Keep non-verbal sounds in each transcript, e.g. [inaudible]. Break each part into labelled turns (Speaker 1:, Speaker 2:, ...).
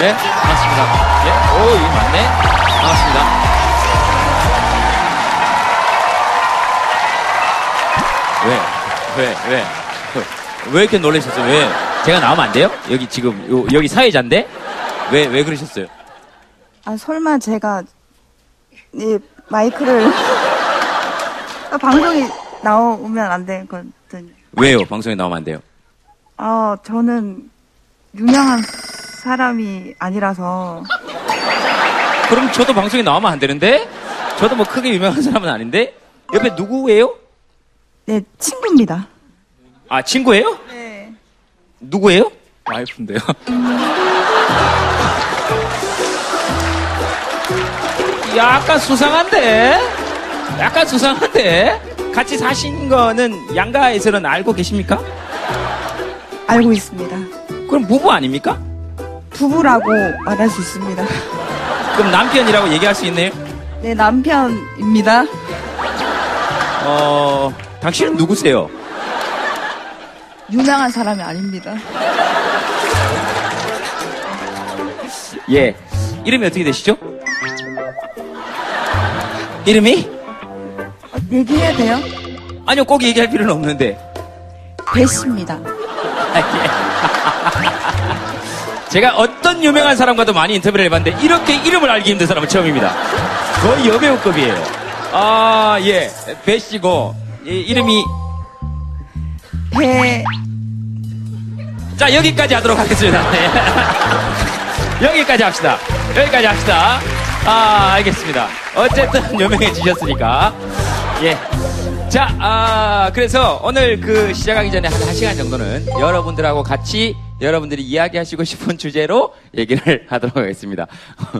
Speaker 1: 네, 반갑습니다. 예, 오, 이게 맞네. 반갑습니다. 왜? 왜? 왜? [laughs] 왜 이렇게 놀라셨어요? 왜? 제가 나오면 안 돼요? 여기 지금, 요, 여기 사회자인데? 왜, 왜 그러셨어요?
Speaker 2: 아, 설마 제가, 이 마이크를, [laughs] 아, 방송이 나오면 안 되거든요.
Speaker 1: 왜요? 방송에 나오면 안 돼요?
Speaker 2: 아, 저는 유명한 사람이 아니라서,
Speaker 1: 그럼 저도 방송에 나오면 안 되는데? 저도 뭐 크게 유명한 사람은 아닌데? 옆에 누구예요?
Speaker 2: 네, 친구입니다.
Speaker 1: 아, 친구예요?
Speaker 2: 네.
Speaker 1: 누구예요?
Speaker 3: 와이프인데요. [laughs]
Speaker 1: 약간 수상한데? 약간 수상한데? 같이 사신 거는 양가에서는 알고 계십니까?
Speaker 2: 알고 있습니다.
Speaker 1: 그럼 부부 아닙니까?
Speaker 2: 부부라고 말할 수 있습니다.
Speaker 1: 그럼 남편이라고 얘기할 수 있네요?
Speaker 2: 네, 남편입니다.
Speaker 1: 어, 당신은 누구세요?
Speaker 2: 유명한 사람이 아닙니다.
Speaker 1: 예. 이름이 어떻게 되시죠? 이름이?
Speaker 2: 어, 얘기해야 돼요?
Speaker 1: 아니요, 꼭 얘기할 필요는 없는데.
Speaker 2: 배씨입니다.
Speaker 1: 아, 예. 제가 어떤 유명한 사람과도 많이 인터뷰를 해봤는데 이렇게 이름을 알기 힘든 사람은 처음입니다. 거의 여배우급이에요. 아, 예. 배 씨고, 예, 이름이,
Speaker 2: 배,
Speaker 1: 자, 여기까지 하도록 하겠습니다. 네. [laughs] 여기까지 합시다. 여기까지 합시다. 아, 알겠습니다. 어쨌든 유명해지셨으니까. 예. 자, 아, 그래서 오늘 그 시작하기 전에 한 1시간 정도는 여러분들하고 같이 여러분들이 이야기하시고 싶은 주제로 얘기를 [laughs] 하도록 하겠습니다.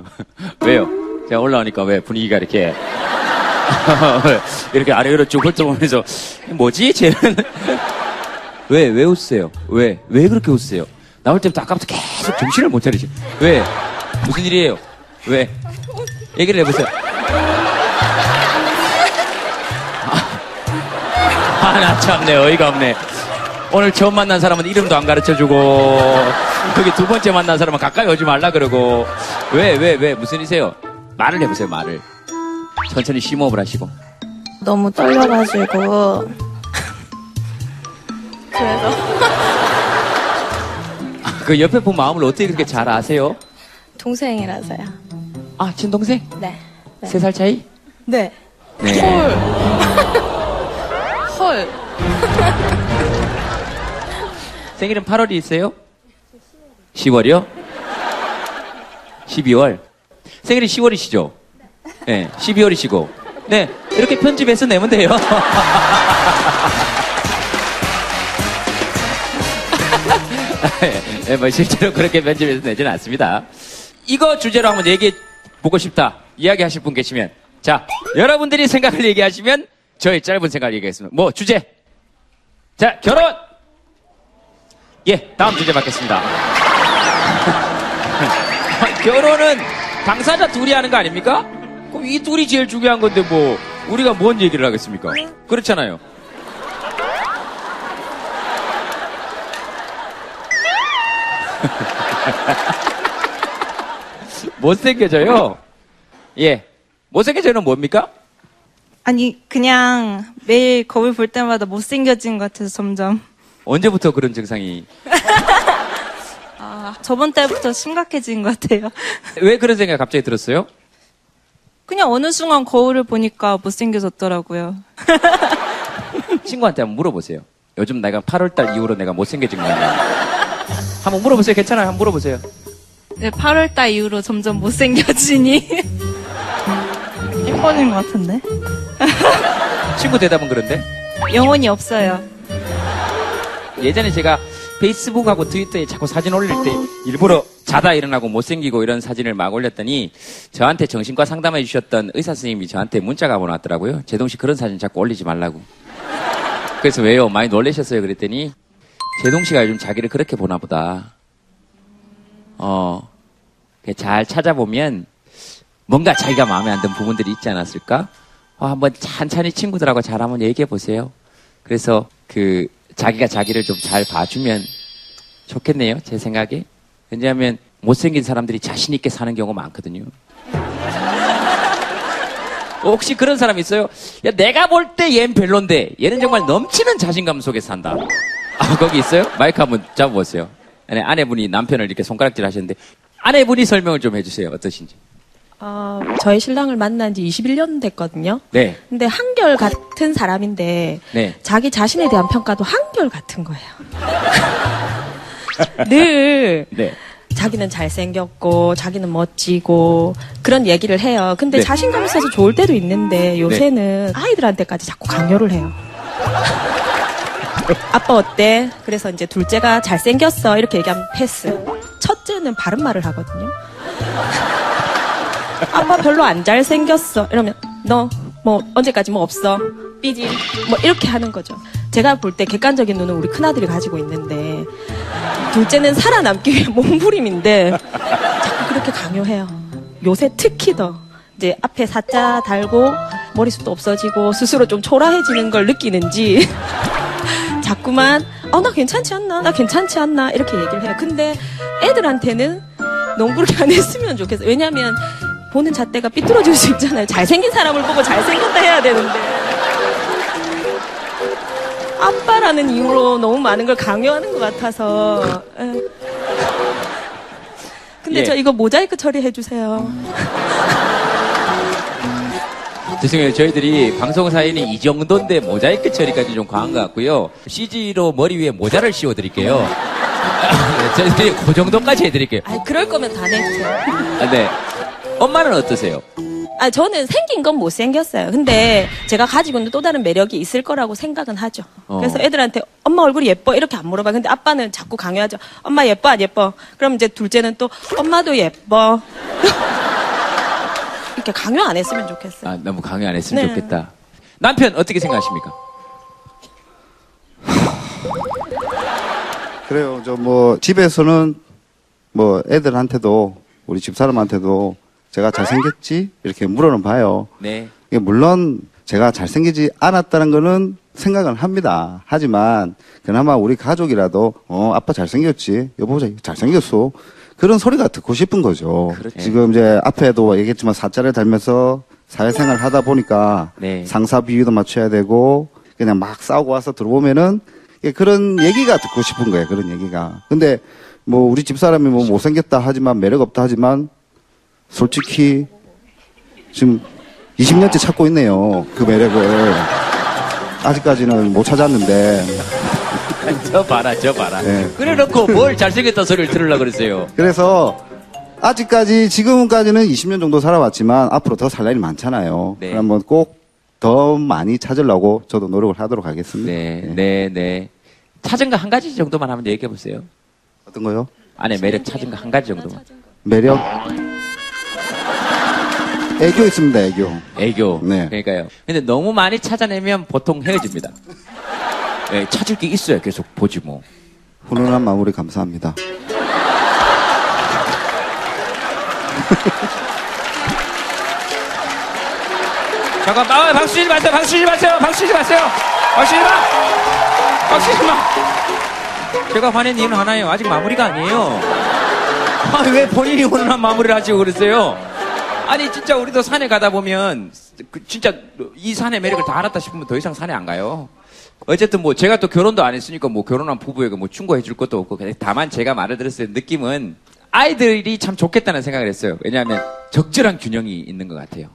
Speaker 1: [laughs] 왜요? 제가 올라오니까 왜 분위기가 이렇게 [laughs] 이렇게 아래로 쭉 훑어보면서 뭐지? 쟤는 왜, 왜 웃으세요? 왜, 왜 그렇게 웃으세요? 나올 때부터 아까부터 계속 정신을 못 차리죠. 왜? 무슨 일이에요? 왜? 얘기를 해보세요. 아, 나 참네. 어이가 없네. 오늘 처음 만난 사람은 이름도 안 가르쳐 주고, 거기 두 번째 만난 사람은 가까이 오지 말라 그러고, 왜, 왜, 왜, 무슨 일이세요? 말을 해보세요, 말을. 천천히 심호흡을 하시고.
Speaker 4: 너무 떨려가지고 그래서 [laughs]
Speaker 1: 그 옆에 본 마음을 어떻게 그렇게 잘 아세요?
Speaker 4: 동생이라서요.
Speaker 1: 아, 친동생?
Speaker 4: 네. 네.
Speaker 1: 세 살 차이?
Speaker 4: 네.
Speaker 1: 네.
Speaker 4: 헐. [laughs]
Speaker 1: 생일은 8월이 있어요? 10월이요? 12월? 생일이 10월이시죠? 네, 12월이시고. 네, 이렇게 편집해서 내면 돼요. [laughs] 네, 뭐 실제로 그렇게 편집해서 내지는 않습니다. 이거 주제로 한번 얘기해 보고 싶다. 이야기하실 분 계시면. 자, 여러분들이 생각을 얘기하시면 저희 짧은 생각을 얘기하겠습니다. 뭐, 주제. 자, 결혼! 예, 다음 주제 받겠습니다. [laughs] 결혼은 당사자 둘이 하는 거 아닙니까? 그럼 이 둘이 제일 중요한 건데 뭐 우리가 뭔 얘기를 하겠습니까? 그렇잖아요. [laughs] 못생겨져요? 예. 못생겨져는 뭡니까?
Speaker 4: 아니 그냥 매일 거울 볼 때마다 못생겨진 것 같아서 점점
Speaker 1: 언제부터 그런 증상이 [laughs]
Speaker 4: 아, 저번 달부터 심각해진 것 같아요. [laughs]
Speaker 1: 왜 그런 생각 이 갑자기 들었어요?
Speaker 4: 그냥 어느 순간 거울을 보니까 못생겨졌더라고요. [laughs]
Speaker 1: 친구한테 한번 물어보세요. 요즘 내가 8월달 이후로 내가 못생겨진 거냐. 한번 물어보세요. 괜찮아요. 한번 물어보세요.
Speaker 4: 네, 8월달 이후로 점점 못생겨지니
Speaker 2: 예뻐진 것 같은데?
Speaker 1: 친구 대답은 그런데
Speaker 4: 영혼이 없어요.
Speaker 1: 예전에 제가 페이스북하고 트위터에 자꾸 사진 올릴 때 일부러 자다 일어나고 못생기고 이런 사진을 막 올렸더니 저한테 정신과 상담해 주셨던 의사 선생님이 저한테 문자가 보내왔더라고요. 제동 씨 그런 사진 자꾸 올리지 말라고. 그래서 왜요? 많이 놀라셨어요? 그랬더니 제동 씨가 요즘 자기를 그렇게 보나 보다. 어, 잘 찾아보면 뭔가 자기가 마음에 안 드는 부분들이 있지 않았을까? 어, 한번 찬찬히 친구들하고 잘 한번 얘기해 보세요. 그래서 그 자기가 자기를 좀 잘 봐주면 좋겠네요. 제 생각에. 왜냐하면 못생긴 사람들이 자신 있게 사는 경우가 많거든요. 혹시 그런 사람 있어요? 야, 내가 볼때 얘는 별론데 얘는 정말 넘치는 자신감 속에 산다. 아, 거기 있어요? 마이크 한번 잡아보세요. 네, 아내분이 남편을 이렇게 손가락질 하셨는데 아내분이 설명을 좀 해주세요. 어떠신지.
Speaker 3: 어, 저희 신랑을 만난 지 21년 됐거든요.
Speaker 1: 네.
Speaker 3: 근데 한결 같은 사람인데
Speaker 1: 네.
Speaker 3: 자기 자신에 대한 평가도 한결 같은 거예요. [laughs] 늘
Speaker 1: 네.
Speaker 3: 자기는 잘생겼고 자기는 멋지고 그런 얘기를 해요. 근데
Speaker 1: 네.
Speaker 3: 자신감 있어서 좋을 때도 있는데 요새는 아이들한테까지 자꾸 강요를 해요. [laughs] 아빠 어때? 그래서 이제 둘째가 잘생겼어 이렇게 얘기하면 패스. 첫째는 바른 말을 하거든요. 아빠 별로 안 잘생겼어. 이러면 너 뭐 언제까지 뭐 없어. 삐지. 뭐 이렇게 하는 거죠. 제가 볼 때 객관적인 눈은 우리 큰아들이 가지고 있는데 둘째는 살아남기 위해 몸부림인데 자꾸 그렇게 강요해요. 요새 특히 더 이제 앞에 사자 달고 머리숱도 없어지고 스스로 좀 초라해지는 걸 느끼는지 [laughs] 자꾸만 어나 괜찮지 않나 나 괜찮지 않나 이렇게 얘기를 해요. 근데 애들한테는 그렇게 [laughs] 안 했으면 좋겠어요. 왜냐하면 보는 잣대가 삐뚤어질 수 있잖아요. 잘생긴 사람을 보고 잘생겼다 해야 되는데 아빠라는 이유로 너무 많은 걸 강요하는 것 같아서. 에. 근데
Speaker 1: 예.
Speaker 3: 저 이거 모자이크 처리해 주세요.
Speaker 1: 죄송해요. 저희들이 방송 사연이 이 정도인데 모자이크 처리까지 좀 과한 것 같고요. CG로 머리 위에 모자를 씌워 드릴게요. 네, 저희들이 그 정도까지 해드릴게요.
Speaker 3: 아, 그럴 거면 다 내주세요.
Speaker 1: 아, 네. 엄마는 어떠세요?
Speaker 3: 아, 저는 생긴 건 못생겼어요. 근데 제가 가지고 있는 또 다른 매력이 있을 거라고 생각은 하죠.
Speaker 1: 어.
Speaker 3: 그래서 애들한테 엄마 얼굴이 예뻐 이렇게 안 물어봐요. 근데 아빠는 자꾸 강요하죠. 엄마 예뻐 안 예뻐? 그럼 이제 둘째는 또 엄마도 예뻐. [laughs] 이렇게 강요 안 했으면 좋겠어요.
Speaker 1: 아, 너무 강요 안 했으면
Speaker 3: 네.
Speaker 1: 좋겠다. 남편 어떻게 생각하십니까?
Speaker 5: 그래요. 저 뭐 집에서는 뭐 애들한테도 우리 집사람한테도 제가 잘생겼지 이렇게 물어는 봐요.
Speaker 1: 네.
Speaker 5: 이게 물론 제가 잘생기지 않았다는 거는 생각은 합니다. 하지만 그나마 우리 가족이라도 어 아빠 잘생겼지 여보 잘생겼어 그런 소리가 듣고 싶은 거죠.
Speaker 1: 그렇죠.
Speaker 5: 지금 이제 앞에도 얘기했지만 사자를 달면서 사회생활 하다 보니까
Speaker 1: 네.
Speaker 5: 상사 비위도 맞춰야 되고 그냥 막 싸우고 와서 들어오면은 이게 그런 얘기가 듣고 싶은 거예요. 그런 얘기가. 근데 뭐 우리 집 사람이 뭐 못생겼다 하지만 매력 없다 하지만 솔직히 지금 20년째 찾고 있네요. 그 매력을. 아직까지는 못 찾았는데. [laughs]
Speaker 1: 저 봐라, 저 봐라.
Speaker 5: 네.
Speaker 1: 그래 놓고 뭘 잘생겼다 소리를 들으려고 그러세요.
Speaker 5: 그래서 아직까지 지금까지는 20년 정도 살아왔지만 앞으로 더 살 날이 많잖아요.
Speaker 1: 네.
Speaker 5: 그러면 꼭더 많이 찾으려고 저도 노력을 하도록 하겠습니다.
Speaker 1: 네,
Speaker 5: 네.
Speaker 1: 네, 네. 찾은 거 한 가지 정도만 하면 얘기해 보세요.
Speaker 5: 어떤 거요?
Speaker 1: 안에 매력 찾은 거 한 가지 정도만.
Speaker 5: 매력? 애교 있습니다, 애교.
Speaker 1: 애교.
Speaker 5: 네.
Speaker 1: 그러니까요. 근데 너무 많이 찾아내면 보통 헤어집니다. 예, 찾을 게 있어야 계속 보지 뭐.
Speaker 5: 훈훈한 마무리 감사합니다. [laughs]
Speaker 1: 잠깐만, 아, 박수 치지 마세요, 박수 치지 마세요, 박수 치지 마세요. 박수 치지 마! 박수 치지 마! 제가 화낸 이유는 하나예요. 아직 마무리가 아니에요. 아, 왜 본인이 훈훈한 마무리를 하시고 그러세요? 아니, 진짜 우리도 산에 가다 보면, 그 진짜 이 산의 매력을 다 알았다 싶으면 더 이상 산에 안 가요. 어쨌든 뭐 제가 또 결혼도 안 했으니까 뭐 결혼한 부부에게 뭐 충고해 줄 것도 없고 다만 제가 말을 들었을 때 느낌은 아이들이 참 좋겠다는 생각을 했어요. 왜냐하면 적절한 균형이 있는 것 같아요.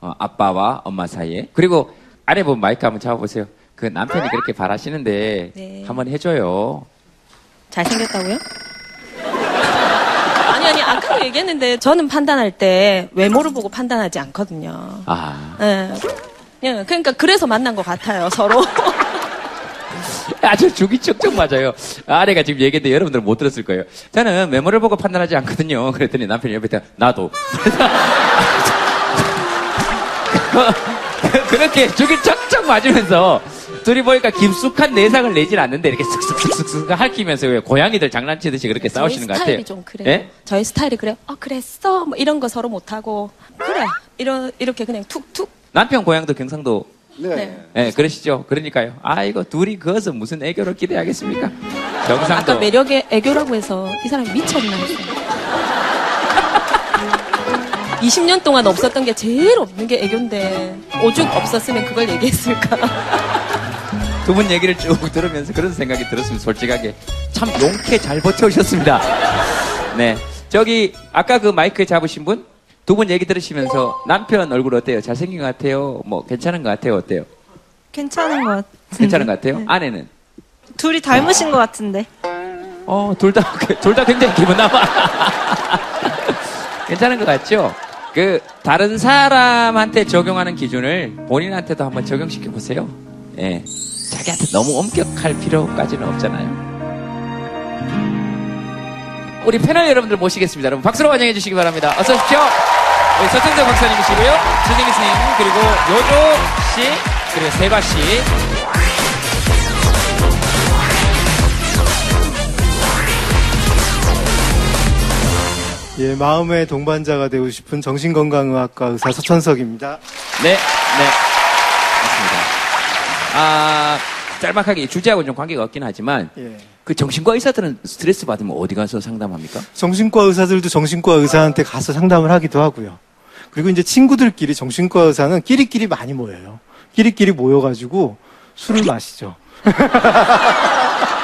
Speaker 1: 어, 아빠와 엄마 사이에. 그리고 아내분 마이크 한번 잡아보세요. 그 남편이 그렇게 바라시는데
Speaker 3: 네.
Speaker 1: 한번 해줘요.
Speaker 3: 잘생겼다고요? 아니 아니 아까도 얘기했는데 저는 판단할 때 외모를 보고 판단하지 않거든요.
Speaker 1: 아,
Speaker 3: 예. 예, 그러니까 그래서 만난 것 같아요 서로. [laughs]
Speaker 1: 아주 죽이 척척 맞아요. 아내가 지금 얘기했는데 여러분들 못 들었을 거예요. 저는 메모를 보고 판단하지 않거든요. 그랬더니 남편이 옆에 있다 나도. [laughs] 그렇게 죽이 척척 맞으면서 둘이 보니까 깊숙한 내상을 내질 않는데 이렇게 쓱쓱쓱쓱쓱 할퀴면서 왜 고양이들 장난치듯이 그렇게 싸우시는 것
Speaker 3: 저희
Speaker 1: 같아요.
Speaker 3: 스타일이 좀 그래요.
Speaker 1: 예?
Speaker 3: 저희 스타일이 그래요. 아 그랬어. 뭐 이런 거 서로 못 하고 그래. 이런 이렇게 그냥 툭툭.
Speaker 1: 남편 고향도 경상도
Speaker 3: 네.
Speaker 1: 예, 그러시죠. 그러니까요. 아, 이거 둘이 그어서 무슨 애교를 기대하겠습니까? 경상도.
Speaker 3: 아까 매력의 애교라고 해서 이 사람이 미쳤나 했어요. [laughs] 20년 동안 없었던 게 제일 없는 게 애교인데 오죽 없었으면 그걸 얘기했을까.
Speaker 1: 두 분 얘기를 쭉 들으면서 그런 생각이 들었습니다. 솔직하게. 참 용케 잘 버텨오셨습니다. 네. 저기, 아까 그 마이크 잡으신 분? 두 분 얘기 들으시면서 남편 얼굴 어때요? 잘생긴 것 같아요? 뭐, 괜찮은 것 같아요? 어때요?
Speaker 4: 괜찮은 것 같은데.
Speaker 1: 괜찮은 것 같아요? 아내는?
Speaker 4: 둘이 닮으신 것 같은데.
Speaker 1: 어, 둘 다, 둘 다 굉장히 기분 나빠. 괜찮은 것 같죠? 그, 다른 사람한테 적용하는 기준을 본인한테도 한번 적용시켜 보세요. 예. 자기한테 너무 엄격할 필요까지는 없잖아요. 우리 패널 여러분들 모시겠습니다. 여러분 박수로 환영해 주시기 바랍니다. 어서 오십시오. 우리 서정대 박사님이시고요. 주진미 선생님, 그리고 요조 씨, 그리고 세바 씨.
Speaker 6: 예, 마음의 동반자가 되고 싶은 정신건강의학과 의사 서천석입니다.
Speaker 1: 네, 네. 아, 짤막하게 주제하고 좀 관계가 없긴 하지만,
Speaker 6: 예.
Speaker 1: 그 정신과 의사들은 스트레스 받으면 어디 가서 상담합니까?
Speaker 6: 정신과 의사들도 정신과 의사한테 가서 상담을 하기도 하고요. 그리고 이제 친구들끼리 정신과 의사는 끼리끼리 많이 모여요. 끼리끼리 모여가지고 술을 마시죠. [laughs]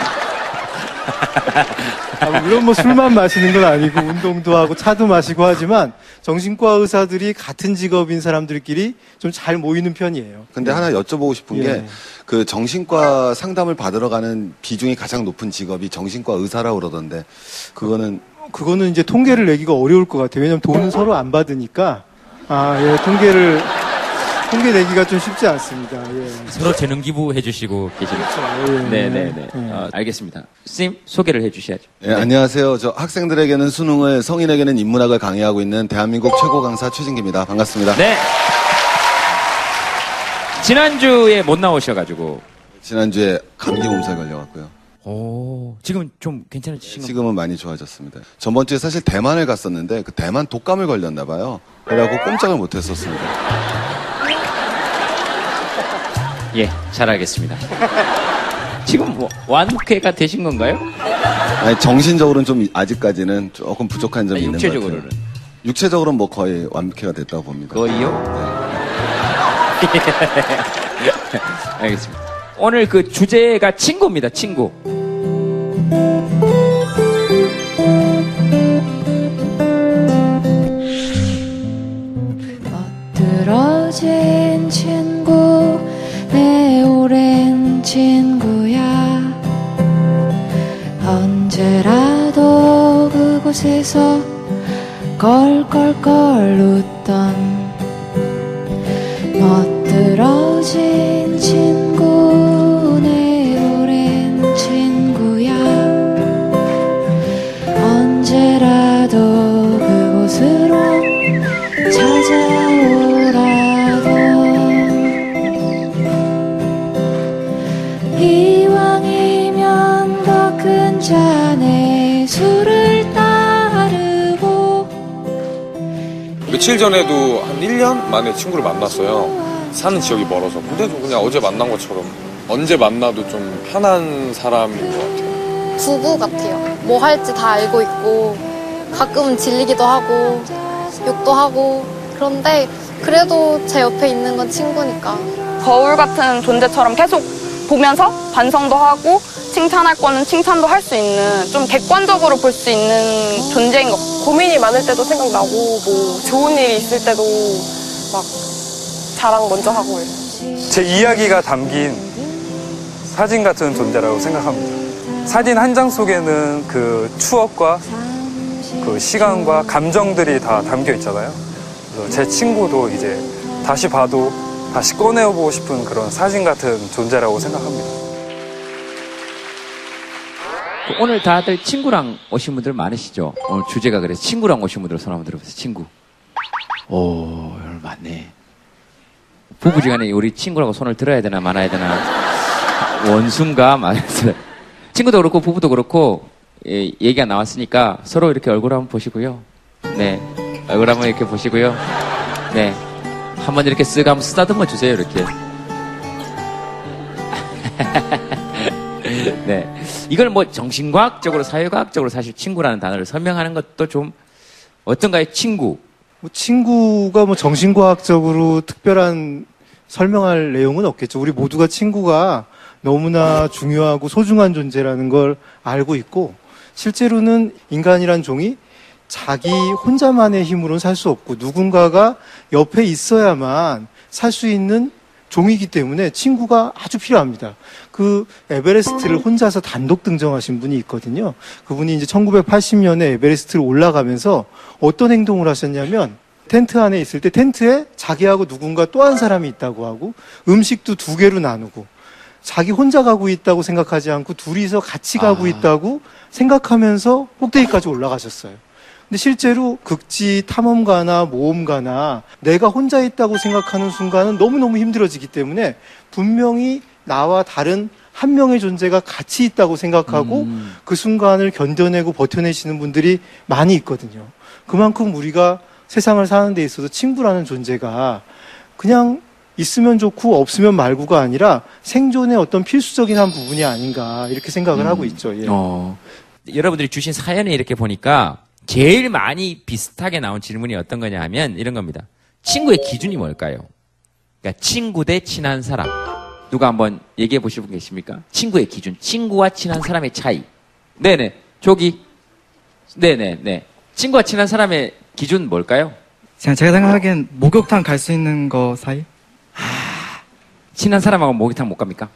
Speaker 6: 아, 물론 뭐 술만 마시는 건 아니고 운동도 하고 차도 마시고 하지만 정신과 의사들이 같은 직업인 사람들끼리 좀 잘 모이는 편이에요.
Speaker 7: 근데 하나 여쭤보고 싶은
Speaker 6: 예.
Speaker 7: 게그 정신과 상담을 받으러 가는 비중이 가장 높은 직업이 정신과 의사라고 그러던데 그거는
Speaker 6: 그거는 이제 통계를 내기가 어려울 것 같아요. 왜냐면 돈은 서로 안 받으니까 아, 예, 통계를 통계 내기가 좀 쉽지 않습니다. 예.
Speaker 1: 서로 재능 기부해 주시고 계십니다.
Speaker 6: 예,
Speaker 1: 네네네.
Speaker 6: 예.
Speaker 1: 어, 알겠습니다. 선생님, 소개를 해 주셔야죠.
Speaker 7: 예, 안녕하세요. 저 학생들에게는 수능을 성인에게는 인문학을 강의하고 있는 대한민국 최고 강사 최진기입니다. 반갑습니다.
Speaker 1: 네. 지난주에 못 나오셔가지고.
Speaker 7: 지난주에 감기 몸살 걸려갖고요.
Speaker 1: 오, 지금 좀 괜찮으신 건가요?
Speaker 7: 지금은 많이 좋아졌습니다. 저번 주에 사실 대만을 갔었는데 그 대만 독감을 걸렸나 봐요. 그래갖고 꼼짝을 못 했었습니다.
Speaker 1: 예, 잘 알겠습니다. 지금 뭐, 완쾌가 되신 건가요?
Speaker 7: 아니, 정신적으로는 좀 아직까지는 조금 부족한 점이
Speaker 1: 아니,
Speaker 7: 있는 것 같아요.
Speaker 1: 육체적으로는?
Speaker 7: 육체적으로는 뭐 거의 완쾌가 됐다고 봅니다.
Speaker 1: 거의요? [laughs] 알겠습니다. 오늘 그 주제가 친구입니다, 친구.
Speaker 8: 친구야. 언제라도 그곳에서 껄껄껄 웃던 멋들어진 친구
Speaker 9: 며칠 전에도 한 1년 만에 친구를 만났어요. 사는 지역이 멀어서. 근데도 그냥 어제 만난 것처럼 언제 만나도 좀 편한 사람인 것 같아요.
Speaker 10: 부부 같아요. 뭐 할지 다 알고 있고 가끔은 질리기도 하고 욕도 하고 그런데 그래도 제 옆에 있는 건 친구니까
Speaker 11: 거울 같은 존재처럼 계속 보면서 반성도 하고 칭찬할 거는 칭찬도 할 수 있는 좀 객관적으로 볼 수 있는 존재인 것 같아요. 고민이 많을 때도 생각나고 뭐 좋은 일이 있을 때도 막 자랑 먼저 하고 이래요.
Speaker 12: 제 이야기가 담긴 사진 같은 존재라고 생각합니다. 사진 한 장 속에는 그 추억과 그 시간과 감정들이 다 담겨 있잖아요. 그래서 제 친구도 이제 다시 봐도 다시 꺼내보고 싶은 그런 사진 같은 존재라고 생각합니다.
Speaker 1: 그 오늘 다들 친구랑 오신 분들 많으시죠? 오늘 주제가 그래서 친구랑 오신 분들 손 한번 들어보세요. 친구. 오, 오늘 많네. 부부지간에 우리 친구라고 손을 들어야 되나 말아야 되나 원순가 말해서 친구도 그렇고 부부도 그렇고 예, 얘기가 나왔으니까 서로 이렇게 얼굴 한번 보시고요. 네, 얼굴 한번 이렇게 보시고요. 네, 한번 이렇게 쓱 한번 쓰다듬어 주세요. 이렇게. [laughs] 네. 이걸 뭐 정신과학적으로, 사회과학적으로 사실 친구라는 단어를 설명하는 것도 좀 어떤가요? 친구.
Speaker 6: 뭐 친구가 뭐 정신과학적으로 특별한 설명할 내용은 없겠죠. 우리 모두가 친구가 너무나 중요하고 소중한 존재라는 걸 알고 있고 실제로는 인간이란 종이 자기 혼자만의 힘으로는 살 수 없고 누군가가 옆에 있어야만 살 수 있는 종이기 때문에 친구가 아주 필요합니다. 그 에베레스트를 혼자서 단독 등정하신 분이 있거든요. 그분이 이제 1980년에 에베레스트를 올라가면서 어떤 행동을 하셨냐면 텐트 안에 있을 때 텐트에 자기하고 누군가 또 한 사람이 있다고 하고 음식도 두 개로 나누고 자기 혼자 가고 있다고 생각하지 않고 둘이서 같이 가고
Speaker 1: 아.
Speaker 6: 있다고 생각하면서 꼭대기까지 올라가셨어요. 근데 실제로 극지 탐험가나 모험가나 내가 혼자 있다고 생각하는 순간은 너무너무 힘들어지기 때문에 분명히 나와 다른 한 명의 존재가 같이 있다고 생각하고
Speaker 1: 음.
Speaker 6: 그 순간을 견뎌내고 버텨내시는 분들이 많이 있거든요. 그만큼 우리가 세상을 사는 데 있어서 친구라는 존재가 그냥 있으면 좋고 없으면 말고가 아니라 생존의 어떤 필수적인 한 부분이 아닌가 이렇게 생각을 하고 있죠. 예.
Speaker 1: 어. 여러분들이 주신 사연을 이렇게 보니까 제일 많이 비슷하게 나온 질문이 어떤 거냐 하면 이런 겁니다. 친구의 기준이 뭘까요? 그러니까 친구 대 친한 사람. 누가 한번 얘기해 보실 분 계십니까? 친구의 기준. 친구와 친한 사람의 차이. 네네. 조기. 네네, 네. 친구와 친한 사람의 기준 뭘까요?
Speaker 13: 그냥 제가 생각하기엔 목욕탕 갈 수 있는 거 사이?
Speaker 1: 친한 사람하고 목욕탕 못 갑니까?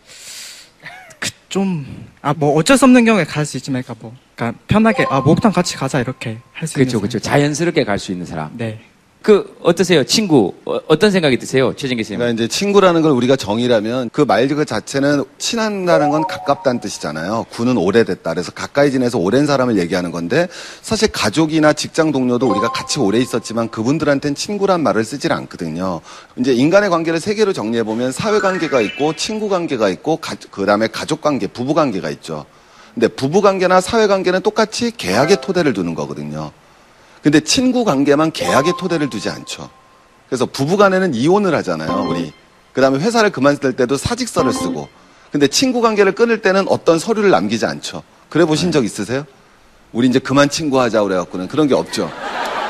Speaker 13: 좀, 아, 뭐 어쩔 수 없는 경우에 갈 수 있지만, 그러니까 뭐, 그러니까 편하게, 아, 목욕탕 같이 가자, 이렇게 할 수 있는.
Speaker 1: 그렇죠, 그렇죠. 자연스럽게 갈 수 있는 사람.
Speaker 13: 네.
Speaker 1: 그, 어떠세요? 친구. 어, 떤 생각이 드세요? 최진 교수님.
Speaker 7: 그러니까 이제 친구라는 걸 우리가 정의라면 그 말 그 자체는 친한다는 건 가깝다는 뜻이잖아요. 구는 오래됐다. 그래서 가까이 지내서 오랜 사람을 얘기하는 건데 사실 가족이나 직장 동료도 우리가 같이 오래 있었지만 그분들한테는 친구란 말을 쓰질 않거든요. 이제 인간의 관계를 세 개로 정리해 보면 사회 관계가 있고 친구 관계가 있고 그 다음에 가족 관계, 부부 관계가 있죠. 근데 부부 관계나 사회 관계는 똑같이 계약의 토대를 두는 거거든요. 근데 친구 관계만 계약의 토대를 두지 않죠. 그래서 부부 간에는 이혼을 하잖아요, 우리. 그 다음에 회사를 그만둘 때도 사직서를 쓰고. 근데 친구 관계를 끊을 때는 어떤 서류를 남기지 않죠. 그래 보신 적 있으세요? 우리 이제 그만 친구 하자 그래갖고는 그런 게 없죠.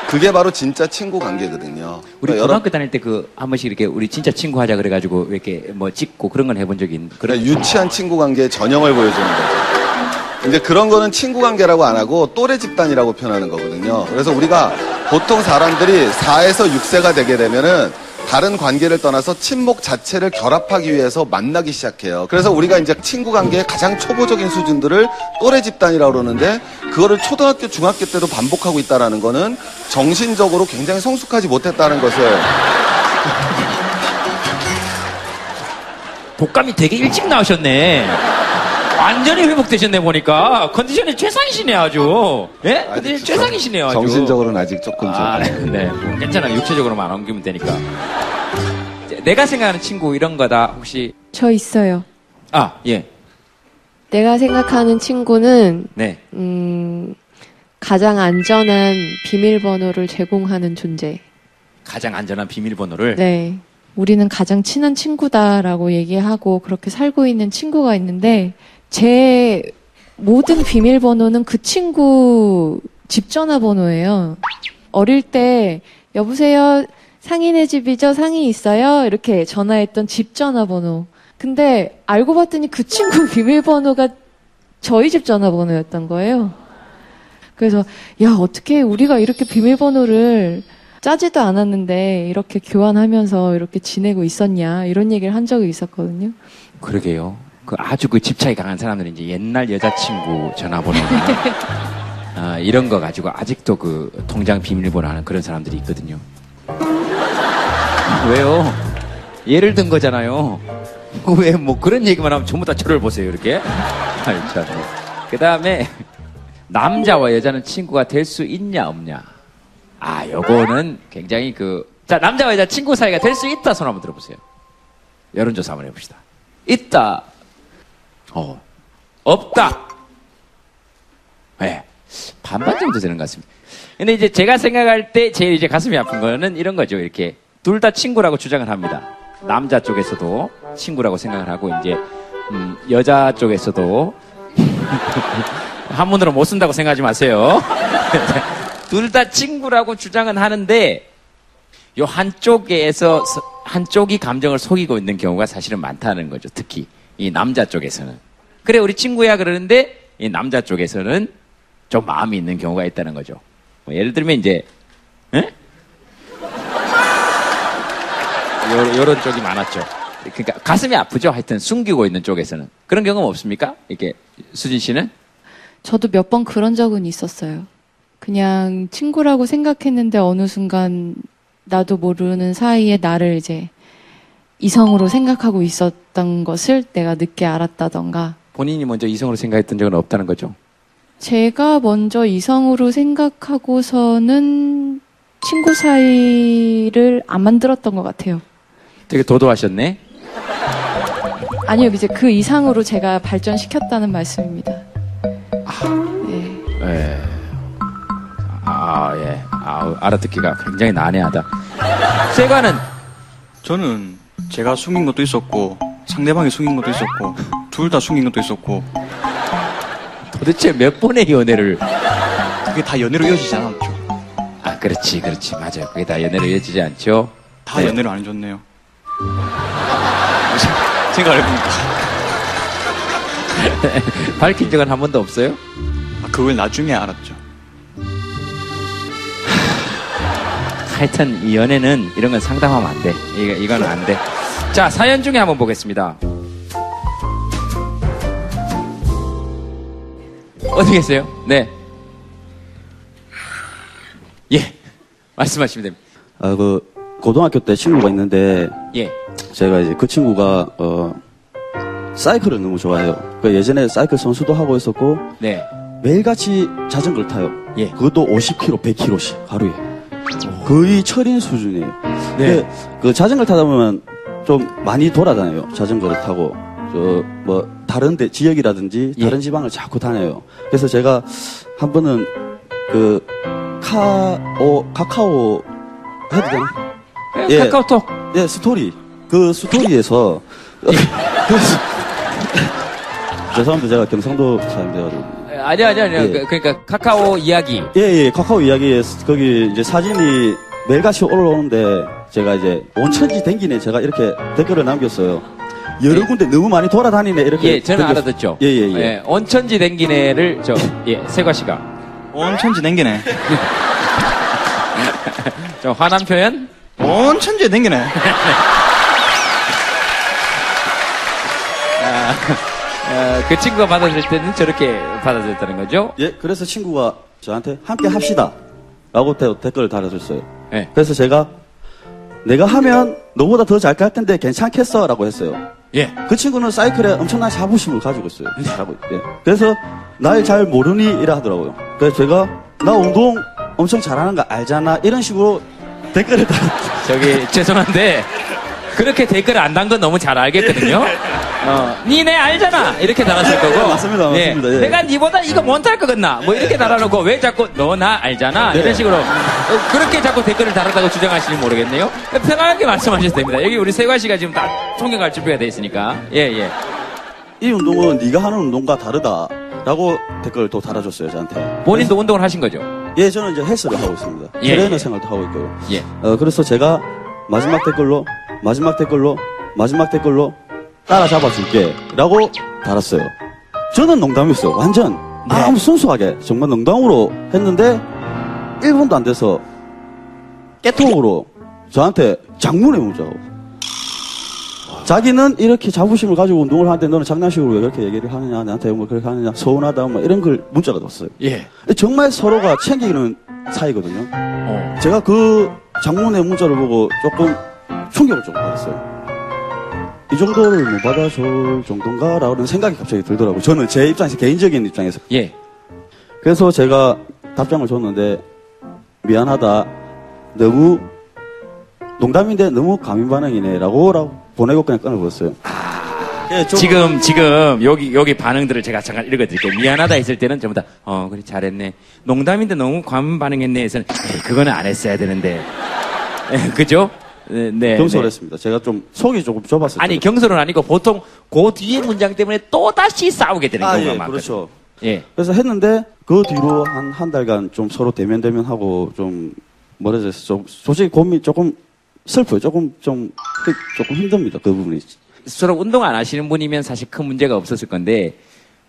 Speaker 7: 그게 바로 진짜 친구 관계거든요.
Speaker 1: 우리
Speaker 7: 그러니까
Speaker 1: 고등학교 다닐 때 그 한 번씩 이렇게 우리 진짜 친구 하자 그래가지고 이렇게 뭐 찍고 그런 건 해본 적이 있는 그런
Speaker 7: 그러니까 유치한 친구 관계의 전형을 보여주는 거죠. 이제 그런 거는 친구 관계라고 안 하고 또래 집단이라고 표현하는 거거든요. 그래서 우리가 보통 사람들이 4에서 6세가 되게 되면은 다른 관계를 떠나서 친목 자체를 결합하기 위해서 만나기 시작해요. 그래서 우리가 이제 친구 관계의 가장 초보적인 수준들을 또래 집단이라고 그러는데 그거를 초등학교, 중학교 때도 반복하고 있다라는 거는 정신적으로 굉장히 성숙하지 못했다는 것을
Speaker 1: 독감이 되게 일찍 나오셨네. 완전히 회복되셨네 보니까 컨디션이 최상이시네 아주. 예? 컨디션 최상이시네요 아주.
Speaker 7: 정신적으로는 아직 조금
Speaker 1: 아,
Speaker 7: 좀.
Speaker 1: 네. 뭐 괜찮아요. 육체적으로만 안 옮기면 되니까. 내가 생각하는 친구 이런 거다 혹시
Speaker 8: 저 있어요.
Speaker 1: 아 예.
Speaker 8: 내가 생각하는 친구는
Speaker 1: 네.
Speaker 8: 음, 가장 안전한 비밀번호를 제공하는 존재.
Speaker 1: 가장 안전한 비밀번호를.
Speaker 8: 네. 우리는 가장 친한 친구다라고 얘기하고 그렇게 살고 있는 친구가 있는데 제 모든 비밀번호는 그 친구 집 전화번호예요. 어릴 때 여보세요 상인의 집이죠 상이 있어요 이렇게 전화했던 집 전화번호. 근데 알고 봤더니 그 친구 [laughs] 비밀번호가 저희 집 전화번호였던 거예요. 그래서 야 어떻게 우리가 이렇게 비밀번호를 짜지도 않았는데 이렇게 교환하면서 이렇게 지내고 있었냐 이런 얘기를 한 적이 있었거든요.
Speaker 1: 그러게요. 그 아주 그 집착이 강한 사람들은 이제 옛날 여자친구 전화번호나 [laughs] 아, 이런 거 가지고 아직도 그 통장 비밀번호 하는 그런 사람들이 있거든요. [laughs] 왜요? 예를 든 거잖아요. 왜 뭐 그런 얘기만 하면 전부 다 저를 보세요 이렇게. [laughs] 참. 그 다음에 남자와 여자는 친구가 될 수 있냐 없냐. 아 요거는 굉장히 그 자 남자와 여자 친구 사이가 될 수 있다 손 한번 들어보세요. 여론조사 한번 해봅시다. 있다. 어. 없다. 네. 반반 정도 되는 것 같습니다. 근데 이제 제가 생각할 때 제일 이제 가슴이 아픈 거는 이런 거죠. 이렇게 둘 다 친구라고 주장을 합니다. 남자 쪽에서도 친구라고 생각을 하고 이제 음, 여자 쪽에서도 [laughs] 한문으로 못 쓴다고 생각하지 마세요. [laughs] 둘 다 친구라고 주장은 하는데 요 한쪽에서 서- 한쪽이 감정을 속이고 있는 경우가 사실은 많다는 거죠. 특히 이 남자 쪽에서는. 그래 우리 친구야 그러는데 이 남자 쪽에서는 좀 마음이 있는 경우가 있다는 거죠. 뭐 예를 들면 이제 예? [laughs] 요, 요런 쪽이 많았죠. 그러니까 가슴이 아프죠. 하여튼 숨기고 있는 쪽에서는 그런 경험 없습니까? 이렇게 수진 씨는
Speaker 8: 저도 몇 번 그런 적은 있었어요. 그냥 친구라고 생각했는데 어느 순간 나도 모르는 사이에 나를 이제 이성으로 생각하고 있었던 것을 내가 늦게 알았다던가
Speaker 1: 본인이 먼저 이성으로 생각했던 적은 없다는 거죠.
Speaker 8: 제가 먼저 이성으로 생각하고서는 친구 사이를 안 만들었던 것 같아요.
Speaker 1: 되게 도도하셨네.
Speaker 8: 아니요, 이제 그 이상으로 제가 발전시켰다는 말씀입니다.
Speaker 1: 예. 아, 예. 아, 알아듣기가 굉장히 난해하다. 세관은
Speaker 14: 저는 제가 숨긴 것도 있었고 상대방이 숨긴 것도 있었고 둘 다 숨긴 것도 있었고
Speaker 1: 도대체 몇 번의 연애를
Speaker 14: 그게 다 연애로 이어지지 않았죠.
Speaker 1: 아, 그렇지, 그렇지. 맞아요. 그게 다 연애로 이어지지 않죠.
Speaker 14: 다
Speaker 1: 네.
Speaker 14: 연애를 안 해줬네요. 생각을 해보니까 [laughs]
Speaker 1: 밝힌 적은 한 번도 없어요?
Speaker 14: 아, 그걸 나중에 알았죠.
Speaker 1: 하여튼 이 연애는 이런 건 상담하면 안 돼. 이거, 이건 안 돼. 자, 사연 중에 한번 보겠습니다. 어디 계세요? 네. 예. 말씀하시면 됩니다.
Speaker 15: 아, 그, 고등학교 때 친구가 있는데,
Speaker 1: 예.
Speaker 15: 제가 이제 그 친구가, 어, 사이클을 너무 좋아해요. 그 예전에 사이클 선수도 하고 있었고,
Speaker 1: 네.
Speaker 15: 매일같이 자전거를 타요.
Speaker 1: 예.
Speaker 15: 그것도 50km, 100km씩 하루에. 거의 철인 수준이에요.
Speaker 1: 네.
Speaker 15: 그 자전거를 타다 보면 좀 많이 돌아다녀요. 자전거를 타고. 저, 뭐, 다른 데, 지역이라든지
Speaker 1: 예.
Speaker 15: 다른 지방을 자꾸 다녀요. 그래서 제가 한 번은 그, 카오, 카카오 해도 되나?
Speaker 1: 예, 카카오톡.
Speaker 15: 예, 스토리. 그 스토리에서. 그 스- [laughs] 죄송합니다. 제가 경상도 사람 돼가지고.
Speaker 1: 아니요, 아니요, 아니요.
Speaker 15: 예.
Speaker 1: 그, 그러니까 카카오 이야기.
Speaker 15: 예, 예, 카카오 이야기에 거기 이제 사진이 매일같이 올라오는데 제가 이제 온천지 댕기네 제가 이렇게 댓글을 남겼어요. 여러 군데 너무 많이 돌아다니네 이렇게.
Speaker 1: 예, 저는
Speaker 15: 댓글-
Speaker 1: 알아듣죠.
Speaker 15: 예, 예, 예.
Speaker 1: 예, 온천지 댕기네를 저, 예, 세과 씨가.
Speaker 14: 온천지 댕기네. [laughs]
Speaker 1: 저 화남 표현?
Speaker 14: 온천지에 댕기네. [laughs]
Speaker 1: 아, 어, 그 친구가 받아줄 때는 저렇게 받아줬다는 거죠?
Speaker 15: 예, 그래서 친구가 저한테 함께 합시다. 라고 대- 댓글을 달아줬어요.
Speaker 1: 예.
Speaker 15: 그래서 제가 내가 하면 너보다 더 잘 갈 텐데 괜찮겠어? 라고 했어요.
Speaker 1: 예.
Speaker 15: 그 친구는 사이클에 엄청난 자부심을 가지고 있어요. 잘하고 예. 그래서 날 잘 모르니? 이라 하더라고요. 그래서 제가 나 운동 엄청 잘하는 거 알잖아. 이런 식으로 댓글을 달
Speaker 1: 저기, 죄송한데, 그렇게 댓글 안단 건 너무 잘 알겠거든요? 어, 니네 알잖아! 이렇게 달았을 거고.
Speaker 15: 예, 맞습니다,
Speaker 1: 예,
Speaker 15: 맞습니다, 예.
Speaker 1: 내가 니보다 이거 못할 거겠나? 뭐 이렇게 달아놓고, 왜 자꾸 너 나 알잖아?
Speaker 15: 네.
Speaker 1: 이런 식으로. 어, 그렇게 자꾸 댓글을 달았다고 주장하시는지 모르겠네요? 편하게 말씀하셔도 됩니다. 여기 우리 세관 씨가 지금 다 통역할 준비가 돼 있으니까. 예, 예.
Speaker 15: 이 운동은 네가 하는 운동과 다르다. 라고 댓글을 또 달아줬어요, 저한테.
Speaker 1: 본인도 운동을 하신 거죠?
Speaker 15: 예, 저는 이제 헬스를 하고 있습니다.
Speaker 1: 예,
Speaker 15: 트레이너
Speaker 1: 예.
Speaker 15: 생활도 하고 있고요.
Speaker 1: 예.
Speaker 15: 어, 그래서 제가 마지막 댓글로, 마지막 댓글로, 마지막 댓글로 따라잡아 줄게. 라고 달았어요. 저는 농담이었어요. 완전.
Speaker 1: 네.
Speaker 15: 아무 순수하게. 정말 농담으로 했는데, 1분도 안 돼서 깨톡으로 저한테 장문의 문자가 오고. 자기는 이렇게 자부심을 가지고 운동을 하는데 너는 장난식으로 왜 그렇게 얘기를 하느냐, 나한테 뭐 그렇게 하느냐, 서운하다, 뭐 이런 글, 문자가 왔어요.
Speaker 1: 예.
Speaker 15: 정말 서로가 챙기는 사이거든요.
Speaker 1: 어.
Speaker 15: 제가 그 장문의 문자를 보고 조금 충격을 좀 받았어요. 이 정도를 못 받아줄 정도인가라는 생각이 갑자기 들더라고요. 저는 제 입장에서, 개인적인 입장에서.
Speaker 1: 예.
Speaker 15: 그래서 제가 답장을 줬는데, 미안하다. 너무, 농담인데 너무 감인 반응이네. 라고, 라고 보내고 그냥 끊어버렸어요. 예, 좀-
Speaker 1: 지금, 지금, 여기, 여기 반응들을 제가 잠깐 읽어드릴게요. 미안하다 했을 때는 전부 다, 어, 그래, 잘했네. 농담인데 너무 관 반응했네 해서는, 에이, 그거는 안 했어야 되는데. 예, 그죠? 네, 네.
Speaker 15: 경솔했습니다. 제가 좀 속이 조금 좁았어요.
Speaker 1: 아니, 경솔은 아니고 보통 그 뒤에 문장 때문에 또 다시 싸우게 되는
Speaker 15: 아,
Speaker 1: 경우가
Speaker 15: 예,
Speaker 1: 많거든요.
Speaker 15: 그렇죠.
Speaker 1: 예.
Speaker 15: 그래서 했는데 그 뒤로 한 한 달간 좀 서로 대면 대면 하고 좀 멀어져서 좀 솔직히 고민 조금 슬퍼요. 조금 좀 조금 힘듭니다. 그 부분이.
Speaker 1: 서로 운동 안 하시는 분이면 사실 큰 문제가 없었을 건데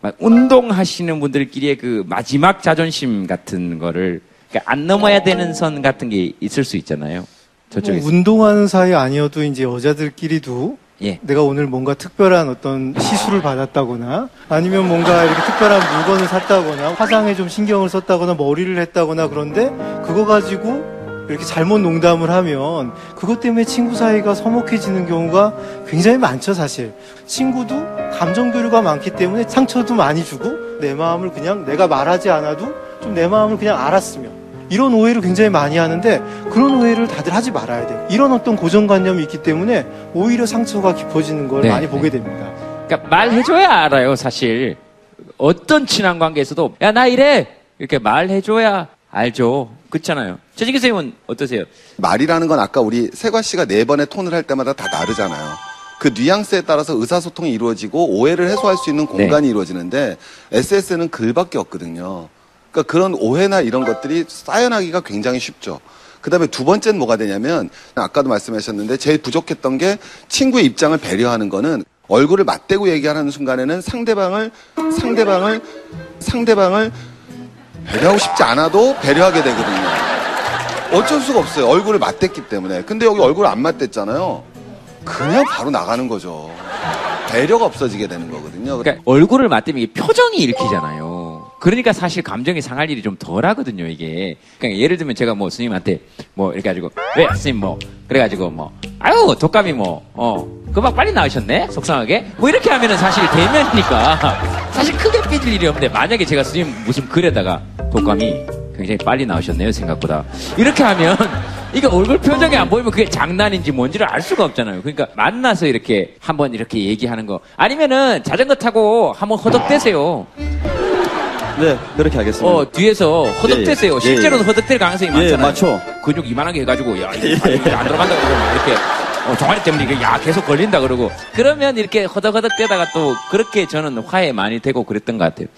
Speaker 1: 막 운동하시는 분들끼리의 그 마지막 자존심 같은 거를 그러니까 안 넘어야 되는 선 같은 게 있을 수 있잖아요.
Speaker 6: 뭐
Speaker 1: 저쪽에서.
Speaker 6: 운동하는 사이 아니어도 이제 여자들끼리도
Speaker 1: 예.
Speaker 6: 내가 오늘 뭔가 특별한 어떤 시술을 받았다거나 아니면 뭔가 이렇게 특별한 물건을 샀다거나 화장에 좀 신경을 썼다거나 머리를 했다거나 그런데 그거 가지고 이렇게 잘못 농담을 하면 그것 때문에 친구 사이가 서먹해지는 경우가 굉장히 많죠 사실 친구도 감정 교류가 많기 때문에 상처도 많이 주고 내 마음을 그냥 내가 말하지 않아도 좀 내 마음을 그냥 알았으면 이런 오해를 굉장히 많이 하는데 그런 오해를 다들 하지 말아야 돼요. 이런 어떤 고정관념이 있기 때문에 오히려 상처가 깊어지는 걸
Speaker 1: 네,
Speaker 6: 많이
Speaker 1: 네.
Speaker 6: 보게 됩니다.
Speaker 1: 그러니까 말해줘야 알아요, 사실. 어떤 친한 관계에서도, 야, 나 이래! 이렇게 말해줘야 알죠. 그렇잖아요. 최진기 선생님은 어떠세요?
Speaker 7: 말이라는 건 아까 우리 세과 씨가 네 번의 톤을 할 때마다 다 다르잖아요. 그 뉘앙스에 따라서 의사소통이 이루어지고 오해를 해소할 수 있는 공간이 이루어지는데 SS는 글밖에 없거든요. 그러니까 그런 오해나 이런 것들이 쌓여나기가 굉장히 쉽죠. 그 다음에 두 번째는 뭐가 되냐면 아까도 말씀하셨는데 제일 부족했던 게 친구의 입장을 배려하는 거는 얼굴을 맞대고 얘기하는 순간에는 상대방을 상대방을 상대방을 배려하고 싶지 않아도 배려하게 되거든요. 어쩔 수가 없어요. 얼굴을 맞댔기 때문에. 근데 여기 얼굴 안 맞댔잖아요. 그냥 바로 나가는 거죠. 배려가 없어지게 되는 거거든요.
Speaker 1: 그러니까 얼굴을 맞대면 이게 표정이 읽히잖아요. 그러니까 사실 감정이 상할 일이 좀 덜 하거든요, 이게. 그러니까 예를 들면 제가 뭐 스님한테 뭐 이렇게 가지고, 왜, 스님 뭐, 그래가지고 뭐, 아유, 독감이 뭐, 어, 금방 빨리 나으셨네? 속상하게? 뭐 이렇게 하면은 사실 대면이니까 [laughs] 사실 크게 삐질 일이 없는데 만약에 제가 스님 무슨 글에다가 독감이 굉장히 빨리 나으셨네요, 생각보다. 이렇게 하면 [laughs] 이게 얼굴 표정이 안 보이면 그게 장난인지 뭔지를 알 수가 없잖아요. 그러니까 만나서 이렇게 한번 이렇게 얘기하는 거. 아니면은 자전거 타고 한번 허덕대세요.
Speaker 15: 네, 그렇게 하겠습니다.
Speaker 1: 어, 뒤에서 허덕대세요.
Speaker 15: 예, 예.
Speaker 1: 실제로는 허덕댈 가능성이
Speaker 15: 예,
Speaker 1: 많잖아요.
Speaker 15: 맞죠.
Speaker 1: 근육 이만하게 해가지고, 야, 이게 안 들어간다 그러면 이렇게, 어, 종아리 때문에 이게 야, 계속 걸린다 그러고. 그러면 이렇게 허덕허덕 대다가 또 그렇게 저는 화해 많이 되고 그랬던 것 같아요.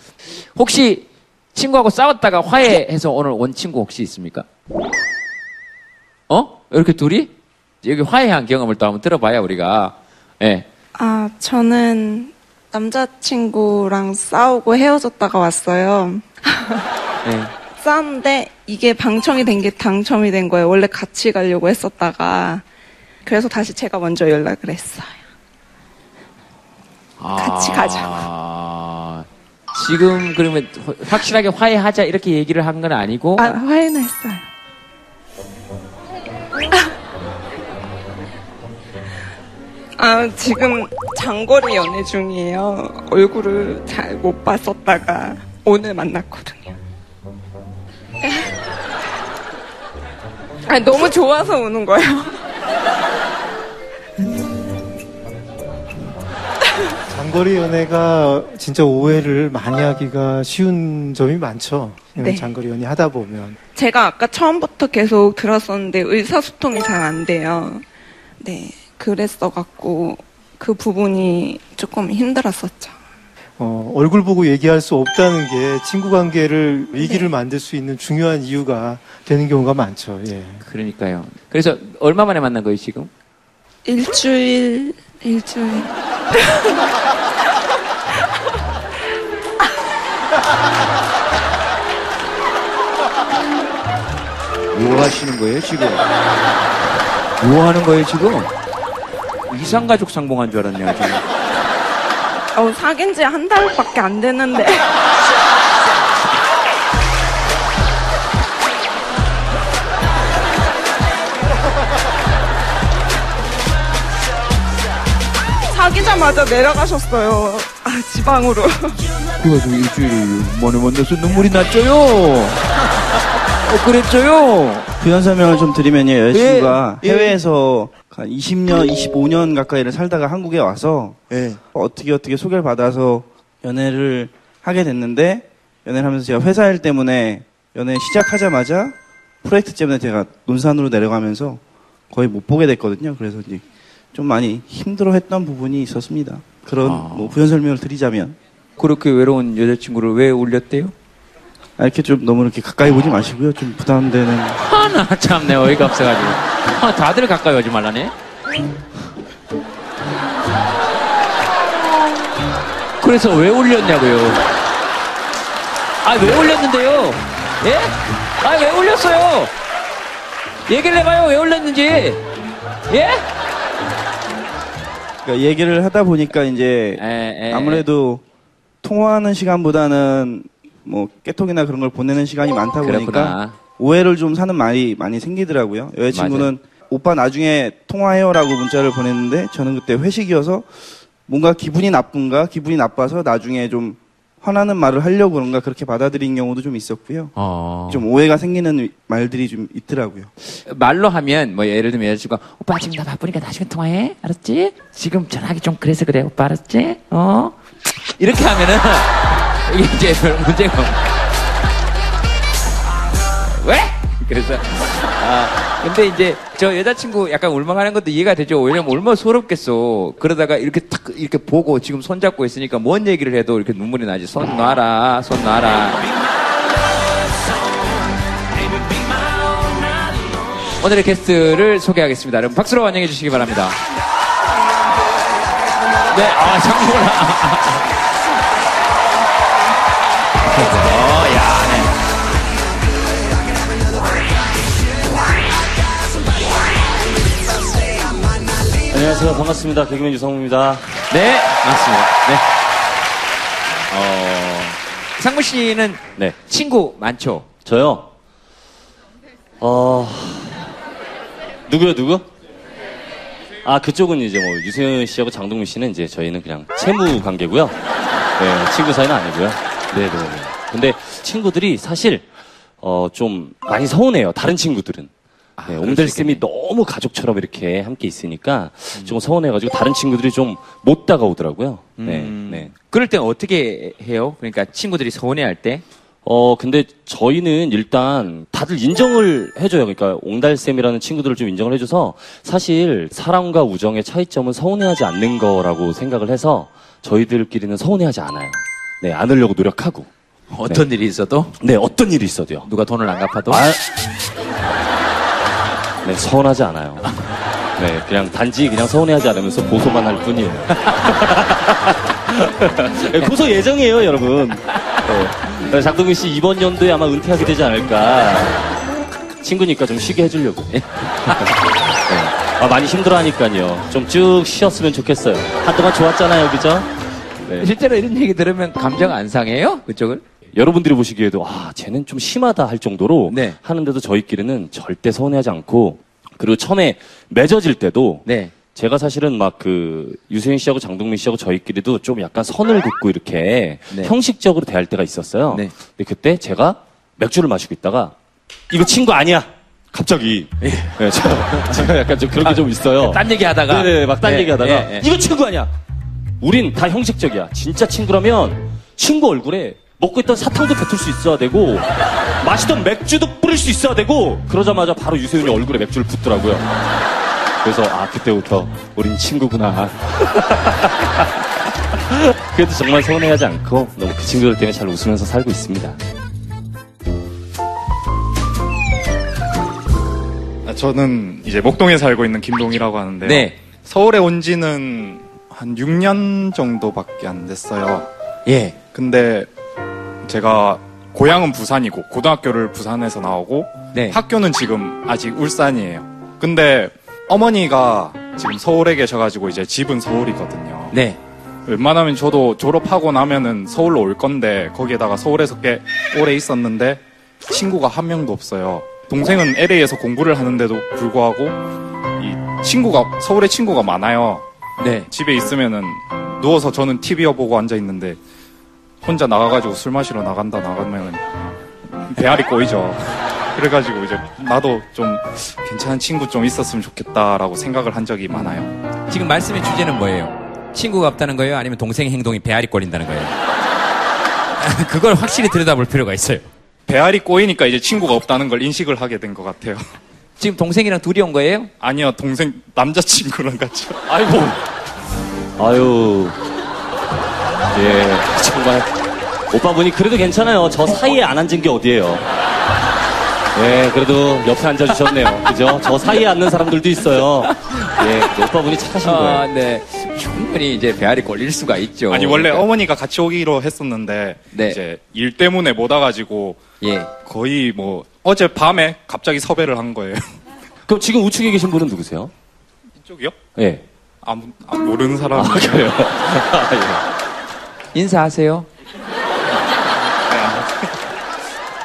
Speaker 1: 혹시 친구하고 싸웠다가 화해해서 오늘 온 친구 혹시 있습니까? 어? 이렇게 둘이? 여기 화해한 경험을 또 한번 들어봐야 우리가. 예.
Speaker 16: 아, 저는 남자친구랑 싸우고 헤어졌다가 왔어요. [laughs]
Speaker 1: 예.
Speaker 16: 싸웠는데 이게 방청이 된 게 당첨이 된 거예요. 원래 같이 가려고 했었다가. 그래서 다시 제가 먼저 연락을 했어요. 같이 가자.
Speaker 1: 아, 지금 그러면 허- 확실하게 화해하자 이렇게 얘기를 한 건 아니고
Speaker 16: 아, 화해는 했어요. [laughs] 아, 지금 장거리 연애 중이에요. 얼굴을 잘 못 봤었다가 오늘 만났거든요. 아니, 너무 좋아서 우는 거예요.
Speaker 6: 장거리 연애가 진짜 오해를 많이 하기가 쉬운 점이 많죠.
Speaker 16: 네.
Speaker 6: 장거리 연애 하다 보면.
Speaker 16: 제가 아까 처음부터 계속 들었었는데 의사소통이 잘 안 돼요. 네, 그랬어갖고 그 부분이 조금 힘들었었죠.
Speaker 6: 어, 얼굴 보고 얘기할 수 없다는 게 친구 관계를 위기를 만들 수 있는 중요한 이유가 되는 경우가 많죠. 예.
Speaker 1: 그러니까요. 그래서 얼마 만에 만난 거예요 지금?
Speaker 16: 일주일, 일주일.
Speaker 1: 뭐 하시는 거예요 지금? 뭐 하는 거예요 지금? 이상가족 상봉한 줄 알았네요 지금.
Speaker 16: 어, 사귄 지 한 달밖에 안 됐는데. [laughs] 사귀자마자 내려가셨어요. 아, 지방으로.
Speaker 1: 그래가지고 일주일 만에 만나서 눈물이 났죠요. 어, 그랬죠요.
Speaker 15: 부연 설명을 좀 드리면요. 여자친구가
Speaker 1: 예, 예.
Speaker 15: 해외에서 한 20년, 25년 가까이를 살다가 한국에 와서
Speaker 1: 예.
Speaker 15: 어떻게 어떻게 소개를 받아서 연애를 하게 됐는데 연애를 하면서 제가 회사 일 때문에 연애 시작하자마자 프로젝트 때문에 제가 논산으로 내려가면서 거의 못 보게 됐거든요. 그래서 이제 좀 많이 힘들어했던 부분이 있었습니다. 그런 뭐 부연 설명을 드리자면
Speaker 1: 그렇게 외로운 여자친구를 왜 울렸대요?
Speaker 15: 아, 이렇게 좀 너무 이렇게 가까이 보지 마시고요. 좀 부담되는 [laughs]
Speaker 1: 하나 참내 어이가 없어가지고. [laughs] 다들 가까이 오지 말라네. 그래서 왜 올렸냐고요? 아, 왜 올렸는데요? 예? 아, 왜 올렸어요? 얘기를 해봐요, 왜 올렸는지. 예?
Speaker 17: 그러니까 얘기를 하다 보니까 이제
Speaker 1: 에,
Speaker 17: 아무래도 통화하는 시간보다는 뭐 깨톡이나 그런 걸 보내는 시간이 많다 보니까
Speaker 1: 그렇구나.
Speaker 17: 오해를 좀 사는 말이 많이 생기더라고요. 여자친구는 오빠 나중에 통화해요라고 문자를 보냈는데 저는 그때 회식이어서 뭔가 기분이 나쁜가 기분이 나빠서 나중에 좀 화나는 말을 하려고 그런가 그렇게 받아들인 경우도 좀 있었고요.
Speaker 1: 어.
Speaker 17: 좀 오해가 생기는 말들이 좀 있더라고요.
Speaker 1: 말로 하면 뭐 예를 들면 여자친구가 오빠 지금 나 바쁘니까 나중에 통화해 알았지? 지금 전화하기 좀 그래서 그래 오빠 알았지? 어? 이렇게 하면은 [laughs] 이게 이제 별 문제가 없 왜? 그래서 아 근데 이제 저 여자친구 약간 울먹하는 것도 이해가 되죠 왜냐면 얼마나 서럽겠어 그러다가 이렇게 탁 이렇게 보고 지금 손 잡고 있으니까 뭔 얘기를 해도 이렇게 눈물이 나지 손 놔라 손 놔라 오늘의 게스트를 소개하겠습니다. 여러분 박수로 환영해 주시기 바랍니다. 네, 아, 장모라. [laughs]
Speaker 18: 안녕하세요. 반갑습니다. 개그맨 유성우입니다.
Speaker 1: 네, 맞습니다. 네. 어, 상무 씨는
Speaker 18: 네.
Speaker 1: 친구 많죠?
Speaker 18: 저요? 어, 누구요, 누구? 아, 그쪽은 이제 뭐, 유세윤 씨하고 장동민 씨는 이제 저희는 그냥 채무 관계고요. 네, 친구 사이는 아니고요. 네네. 근데 친구들이 사실, 어, 좀 많이 서운해요. 다른 친구들은. 네, 옹달쌤이 너무 가족처럼 이렇게 함께 있으니까 좀 서운해가지고 다른 친구들이 좀 못 다가오더라고요. 네, 네.
Speaker 1: 그럴 땐 어떻게 해요? 그러니까 친구들이 서운해할 때?
Speaker 18: 어, 근데 저희는 일단 다들 인정을 해줘요. 그러니까 옹달쌤이라는 친구들을 좀 인정을 해줘서 사실 사랑과 우정의 차이점은 서운해하지 않는 거라고 생각을 해서 저희들끼리는 서운해하지 않아요. 네, 않으려고 노력하고.
Speaker 1: 어떤 일이 있어도?
Speaker 18: 네, 어떤 일이 있어도요.
Speaker 1: 누가 돈을 안 갚아도?
Speaker 18: 아, 네, 서운하지 않아요. 네, 그냥 단지 그냥 서운해하지 않으면서 고소만 할 뿐이에요. 네, 고소 예정이에요, 여러분. 네. 장동민 씨 이번 연도에 아마 은퇴하게 되지 않을까. 친구니까 좀 쉬게 해주려고. 네. 아, 많이 힘들어하니까요. 좀 쭉 쉬었으면 좋겠어요. 한동안 좋았잖아요, 그죠? 네.
Speaker 1: 실제로 이런 얘기 들으면 감정 안 상해요? 그쪽을?
Speaker 18: 여러분들이 보시기에도 아 쟤는 좀 심하다 할 정도로
Speaker 1: 네.
Speaker 18: 하는데도 저희끼리는 절대 서운해하지 않고 그리고 처음에 맺어질 때도
Speaker 1: 네.
Speaker 18: 제가 사실은 막 그 유세윤 씨하고 장동민 씨하고 저희끼리도 좀 약간 선을 긋고 이렇게
Speaker 1: 네.
Speaker 18: 형식적으로 대할 때가 있었어요.
Speaker 1: 네.
Speaker 18: 근데 그때 제가 맥주를 마시고 있다가 이거 친구 아니야. 갑자기 네, 제가, 제가 약간 좀 그런 게 좀 있어요.
Speaker 1: 딴 얘기 하다가?
Speaker 18: 네네 막딴
Speaker 1: 네,
Speaker 18: 얘기하다가
Speaker 1: 네, 네.
Speaker 18: 이거 친구 아니야. 우린 다 형식적이야. 진짜 친구라면 친구 얼굴에 먹고 있던 사탕도 뱉을 수 있어야 되고 마시던 맥주도 뿌릴 수 있어야 되고 그러자마자 바로 유세윤이 얼굴에 맥주를 붓더라고요. 그래서 아 그때부터 우린 친구구나. [laughs] 그래도 정말 서운해하지 않고 너무 그 친구들 때문에 잘 웃으면서 살고 있습니다.
Speaker 19: 아, 저는 이제 목동에 살고 있는 김동이라고 하는데요.
Speaker 1: 네.
Speaker 19: 서울에 온 지는 한 6년 정도밖에 안 됐어요.
Speaker 1: 예.
Speaker 19: 근데 제가 고향은 부산이고 고등학교를 부산에서 나오고
Speaker 1: 네.
Speaker 19: 학교는 지금 아직 울산이에요. 근데 어머니가 지금 서울에 계셔가지고 이제 집은 서울이거든요.
Speaker 1: 네.
Speaker 19: 웬만하면 저도 졸업하고 나면은 서울로 올 건데 거기에다가 서울에서 꽤 오래 있었는데 친구가 한 명도 없어요. 동생은 LA에서 공부를 하는데도 불구하고 이 친구가 서울에 친구가 많아요.
Speaker 1: 네.
Speaker 19: 집에 있으면은 누워서 저는 TV 보고 앉아 있는데 혼자 나가가지고 술 마시러 나간다 나가면은 배알이 꼬이죠. 그래가지고 이제 나도 좀 괜찮은 친구 좀 있었으면 좋겠다라고 생각을 한 적이 많아요.
Speaker 1: 지금 말씀의 주제는 뭐예요? 친구가 없다는 거예요? 아니면 동생 행동이 배알이 꼴린다는 거예요? [laughs] 그걸 확실히 들여다볼 필요가 있어요.
Speaker 19: 배알이 꼬이니까 이제 친구가 없다는 걸 인식을 하게 된 것 같아요.
Speaker 1: 지금 동생이랑 둘이 온 거예요?
Speaker 19: 아니요, 동생 남자친구랑 같이.
Speaker 18: 아이고. 아유. 예, 정말. 오빠 분이 그래도 괜찮아요. 저 사이에 안 앉은 게 어디예요. 예, 그래도 옆에 앉아주셨네요. 그죠? 저 사이에 앉는 사람들도 있어요. 예, 오빠 분이 착하신
Speaker 1: 아,
Speaker 18: 거예요.
Speaker 1: 네. 충분히 이제 배알이 걸릴 수가 있죠.
Speaker 19: 아니 원래
Speaker 1: 그러니까.
Speaker 19: 어머니가 같이 오기로 했었는데 이제 일 때문에 못 와가지고
Speaker 1: 예.
Speaker 19: 거의 뭐 어제 밤에 갑자기 섭외를 한 거예요. [laughs]
Speaker 18: 그럼 지금 우측에 계신 분은 누구세요?
Speaker 19: 이쪽이요?
Speaker 18: 예.
Speaker 19: 아무 아, 모르는 사람.
Speaker 18: 아, 그래요? [laughs]
Speaker 1: 인사하세요.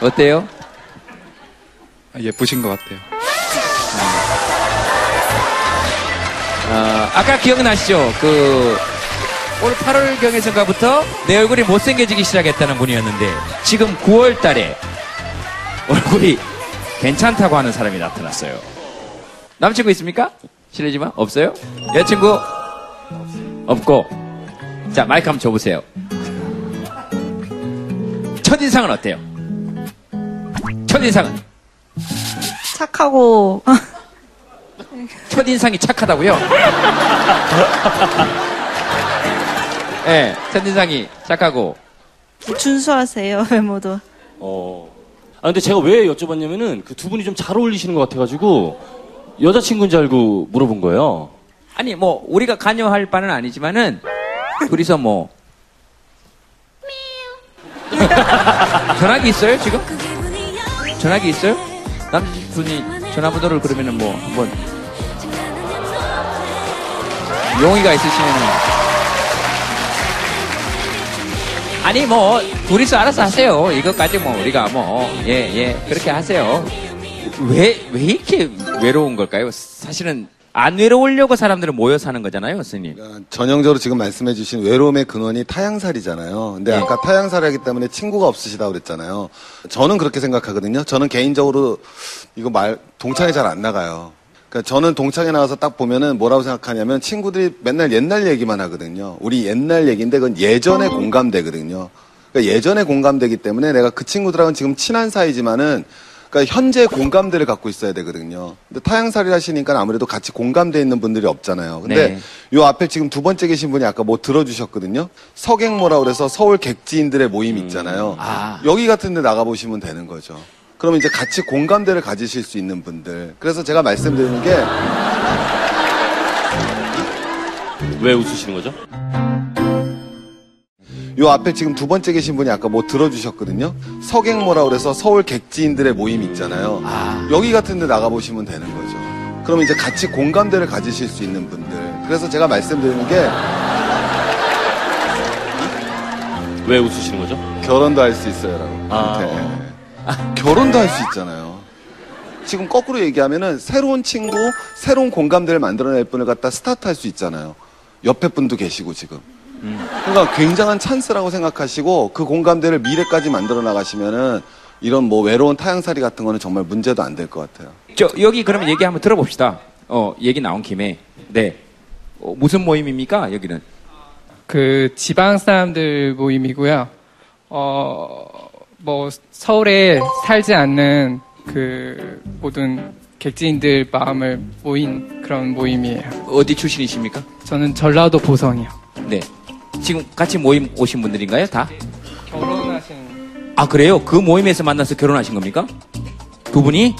Speaker 1: 어때요?
Speaker 19: 아, 예쁘신 것 같아요.
Speaker 1: 어, 아까 기억나시죠? 그, 올 8월 경에서가부터 내 얼굴이 못생겨지기 시작했다는 분이었는데, 지금 9월 달에 얼굴이 괜찮다고 하는 사람이 나타났어요. 남친구 있습니까? 실례지만, 없어요? 여자친구? 없고. 자, 마이크 한번 줘보세요. 첫인상은 어때요? 첫인상은?
Speaker 4: 착하고 [laughs]
Speaker 1: 첫인상이 착하다고요? 예, 네, 첫인상이 착하고.
Speaker 4: 준수하세요 외모도.
Speaker 18: 어. 아, 근데 제가 왜 여쭤봤냐면은 그 두 분이 좀 잘 어울리시는 것 같아가지고 여자친구인 줄 알고 물어본 거예요.
Speaker 1: 아니, 뭐, 우리가 관여할 바는 아니지만은, 둘이서 뭐. 전화기 있어요, 지금? 전화기 있어요? 남자분이 전화번호를 그러면은 뭐, 한번. 용의가 있으시면은. 아니, 뭐, 둘이서 알아서 하세요. 이것까지 뭐, 우리가 뭐, 예, 예, 그렇게 하세요. 왜, 왜 이렇게 외로운 걸까요? 사실은, 안 외로우려고 사람들은 모여 사는 거잖아요, 스님.
Speaker 7: 전형적으로 지금 말씀해 주신 외로움의 근원이 타향살이잖아요. 근데
Speaker 1: 네.
Speaker 7: 아까 타향살이기 때문에 친구가 없으시다고 그랬잖아요. 저는 그렇게 생각하거든요. 저는 개인적으로 이거 말 동창회 잘안 나가요. 그러니까 저는 동창회 나가서 딱 보면은 뭐라고 생각하냐면 친구들이 맨날 옛날 얘기만 하거든요. 우리 옛날 얘기인데 그건 예전에 공감되거든요. 그러니까 예전에 공감되기 때문에 내가 그 친구들하고는 지금 친한 사이지만은 그러니까 현재 공감대를 갖고 있어야 되거든요. 근데 타향살이 하시니까 아무래도 같이 공감돼 있는 분들이 없잖아요. 근데
Speaker 1: 네.
Speaker 7: 요 앞에 지금 두 번째 계신 분이 아까 뭐 들어주셨거든요. 서객모라 그래서 서울 객지인들의 모임 있잖아요. 여기 같은 데 나가보시면 되는 거죠. 그러면 이제 같이 공감대를 가지실 수 있는 분들. 그래서 제가 말씀드리는 게
Speaker 18: 왜 웃으시는 거죠?
Speaker 7: 요 앞에 지금 두 번째 계신 분이 아까 뭐 들어주셨거든요. 서객모라 그래서 서울 객지인들의 모임 있잖아요. 여기 같은 데 나가보시면 되는 거죠. 그러면 이제 같이 공감대를 가지실 수 있는 분들. 그래서 제가 말씀드리는 게
Speaker 18: 왜 웃으시는 거죠?
Speaker 7: 결혼도 할 수 있어요 라고.
Speaker 18: 아,
Speaker 7: 네. 결혼도 할 수 있잖아요. 지금 거꾸로 얘기하면은 새로운 친구, 새로운 공감대를 만들어낼 분을 갖다 스타트할 수 있잖아요. 옆에 분도 계시고 지금. 그러니까 굉장한 찬스라고 생각하시고 그 공감대를 미래까지 만들어 나가시면은 이런 뭐 외로운 타향살이 같은 거는 정말 문제도 안 될 것 같아요.
Speaker 1: 저, 여기 그러면 얘기 한번 들어봅시다. 어, 얘기 나온 김에. 네. 어, 무슨 모임입니까, 여기는?
Speaker 20: 그 지방 사람들 모임이고요. 어, 뭐 서울에 살지 않는 그 모든 객지인들 마음을 모인 그런 모임이에요.
Speaker 1: 어디 출신이십니까?
Speaker 20: 저는 전라도 보성이요.
Speaker 1: 네. 지금 같이 모임 오신 분들인가요, 다?
Speaker 20: 결혼하신
Speaker 1: 아, 그래요? 그 모임에서 만나서 결혼하신 겁니까? 두 분이?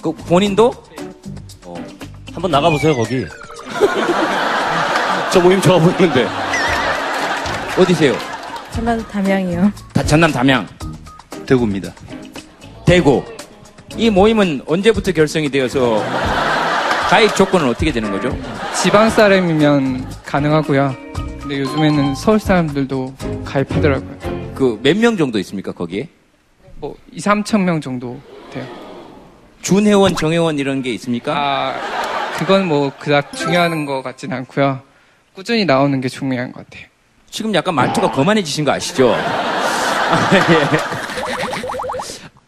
Speaker 1: 그 본인도?
Speaker 18: 한번 나가보세요, 거기. [laughs] 저 모임 좋아 보이는데.
Speaker 1: 어디세요?
Speaker 4: 전라도 담양이요.
Speaker 1: 다- 전남 담양.
Speaker 14: 대구입니다.
Speaker 1: 대구. 이 모임은 언제부터 결성이 되어서 가입 조건은 어떻게 되는 거죠?
Speaker 20: 지방 사람이면 가능하고요. 근데 요즘에는 서울 사람들도 가입하더라고요.
Speaker 1: 그 몇 명 정도 있습니까, 거기에?
Speaker 20: 뭐 2, 3천 명 정도 돼요.
Speaker 1: 준회원, 정회원 이런 게 있습니까?
Speaker 20: 아, 그건 뭐 그닥 중요한 것 같진 않고요. 꾸준히 나오는 게 중요한 것 같아요.
Speaker 1: 지금 약간 말투가 거만해지신 거 아시죠?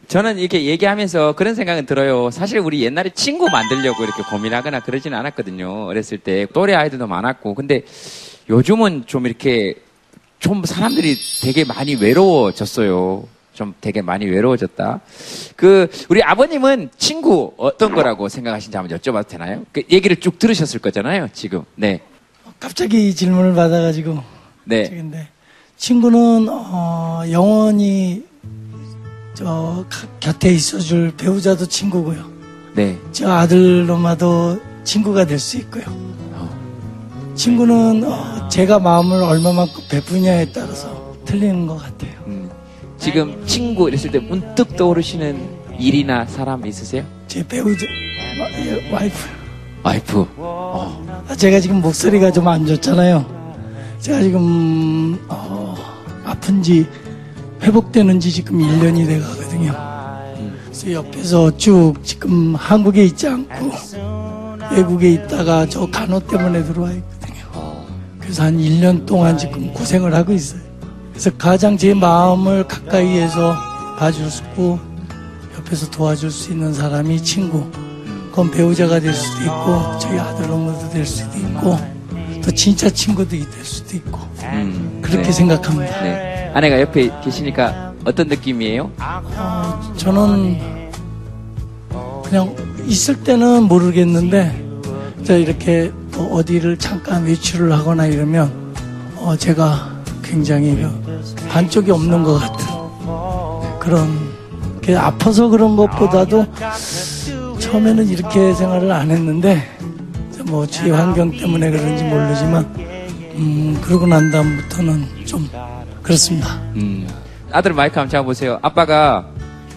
Speaker 1: 저는 이렇게 얘기하면서 그런 생각은 들어요. 사실 우리 옛날에 친구 만들려고 이렇게 고민하거나 그러지는 않았거든요. 어렸을 때 또래 아이들도 많았고. 근데 요즘은 좀 이렇게 좀 사람들이 되게 많이 외로워졌어요. 좀 되게 많이 외로워졌다. 그 우리 아버님은 친구 어떤 거라고 생각하시는지 한번 여쭤봐도 되나요? 그 얘기를 쭉 들으셨을 거잖아요. 지금. 네.
Speaker 21: 갑자기 이 질문을 받아가지고
Speaker 1: 네.
Speaker 21: 근데 친구는 어, 영원히 저 가- 곁에 있어줄 배우자도 친구고요.
Speaker 1: 네.
Speaker 21: 저 아들 놈아도 친구가 될 수 있고요. 친구는 어, 제가 마음을 얼마만큼 베푸냐에 따라서 틀리는 것 같아요.
Speaker 1: 지금 친구 이랬을 때 문득 떠오르시는 일이나 사람 있으세요?
Speaker 21: 제 배우자 와- 예, 와이프.
Speaker 1: 와이프.
Speaker 21: 아, 제가 지금 목소리가 좀 안 좋잖아요. 제가 지금 어, 아픈지 회복되는지 지금 1년이 돼 가거든요. 그래서 옆에서 쭉 지금 한국에 있지 않고 외국에 있다가 저 간호 때문에 들어와 있거든요. 그래서 한 1년 동안 지금 고생을 하고 있어요. 그래서 가장 제 마음을 가까이에서 봐주고 옆에서 도와줄 수 있는 사람이 친구. 그건 배우자가 될 수도 있고 저희 아들 엄마도 될 수도 있고 또 진짜 친구들이 될 수도 있고 그렇게
Speaker 1: 네.
Speaker 21: 생각합니다.
Speaker 1: 네. 아내가 옆에 계시니까 어떤 느낌이에요?
Speaker 21: 저는 그냥 있을 때는 모르겠는데 저 이렇게 뭐 어 디를 잠깐 외출을 하거나 이러면 어 제가 굉장히 그 반쪽이 없는 것 같은 그런 그 아파서 그런 것보다도 처음에는 이렇게 생활을 안 했는데 뭐 주위 환경 때문에 그런지 모르지만 음 그러고 난 다음부터는 좀 그렇습니다.
Speaker 1: 음. 아들 마이크 한번 잡아보세요. 아빠가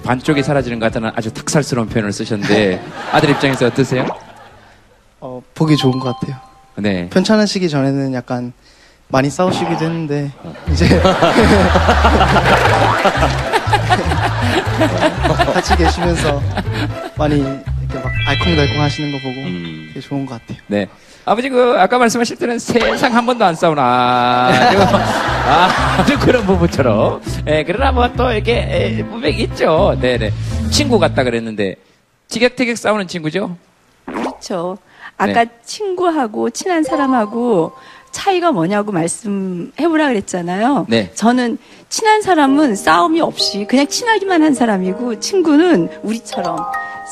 Speaker 1: 반쪽이 사라지는 것 같다는 아주 탁살스러운 표현을 쓰셨는데 아들 입장에서 어떠세요?
Speaker 22: 어, 보기 좋은 것 같아요.
Speaker 1: 네.
Speaker 22: 편찮으시기 전에는 약간 많이 싸우시기도 했는데 이제 [laughs] 같이 계시면서 많이 이렇게 막 알콩달콩 하시는 거 보고 되게 좋은 것 같아요.
Speaker 1: 네. 아버지 그 아까 말씀하실 때는 세상 한 번도 안 싸우나 아주, [laughs] 아주 그런 부부처럼 예, 그러나 뭐 또 이렇게 예, 분명히 있죠 네네 친구 같다 그랬는데 티격태격 싸우는 친구죠
Speaker 23: 그렇죠. 아까
Speaker 1: 네.
Speaker 23: 친구하고 친한 사람하고 차이가 뭐냐고 말씀해보라 그랬잖아요.
Speaker 1: 네.
Speaker 23: 저는 친한 사람은 싸움이 없이 그냥 친하기만 한 사람이고 친구는 우리처럼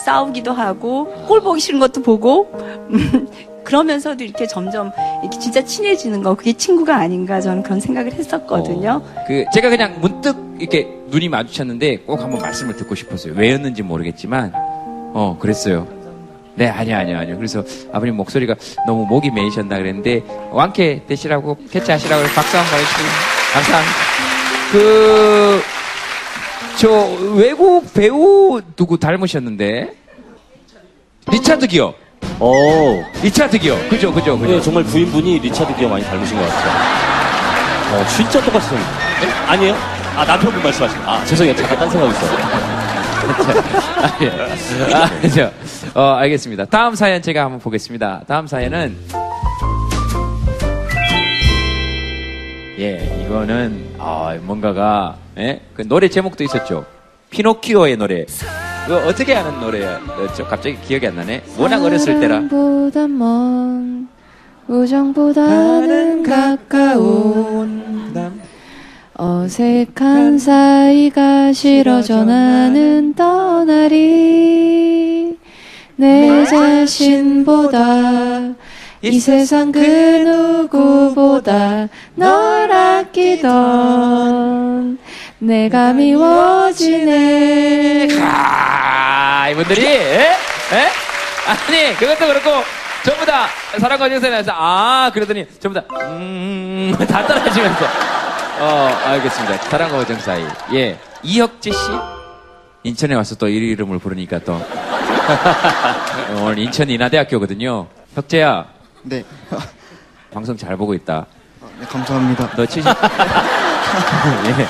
Speaker 23: 싸우기도 하고 꼴 보기 싫은 것도 보고 음, [laughs] 그러면서도 이렇게 점점 이렇게 진짜 친해지는 거 그게 친구가 아닌가 저는 그런 생각을 했었거든요.
Speaker 1: 그 제가 그냥 문득 이렇게 눈이 마주쳤는데 꼭 한번 말씀을 듣고 싶었어요 왜였는지 모르겠지만 어 그랬어요 네 아니요 아니요 아니요 그래서 아버님 목소리가 너무 목이 메이셨나 그랬는데 완쾌 되시라고 캐치하시라고 박수 한번 보내주시고 감사합니다 그 저 외국 배우 누구 닮으셨는데 리차드 기어
Speaker 18: 어.
Speaker 1: 리차드 기어 그죠 그죠 그죠
Speaker 18: 네, 정말 부인분이 리차드 기어 많이 닮으신 것 같아요. 어, 진짜 똑같이 생겼 아니에요? 아, 남편분 말씀하신 아, 죄송해요. 잠깐 딴 생각 있어요.
Speaker 1: 아, 예. 아, 저, 어, 알겠습니다. 다음 사연 제가 한번 보겠습니다. 다음 사연은 예, 이거는 아, 뭔가가 예? 그 노래 제목도 있었죠. 피노키오의 노래. 그거 어떻게 하는 노래였죠? 갑자기 기억이 안 나네. 워낙 어렸을 때라.
Speaker 8: 사랑보다 먼 우정보다는 가까운 어색한 사이가 싫어져 나는 떠나리 내 자신보다 이 세상 그 누구보다 널 아끼던 내가 미워지네
Speaker 1: 아, 이분들이, 예? 예? 아니, 그것도 그렇고, 전부 다 사랑과 정선에서, 아, 그러더니, 전부 다, 음, 다 따라하시면서. 어, 알겠습니다. 사랑과 우정 사이. 예. 이혁재 씨? 인천에 와서 또 이 이름을 부르니까 또. [laughs] 오늘 인천 인하대학교거든요. 혁재야.
Speaker 22: 네. [laughs]
Speaker 1: 방송 잘 보고 있다.
Speaker 22: 네, 감사합니다.
Speaker 1: 너 70. [laughs] 예.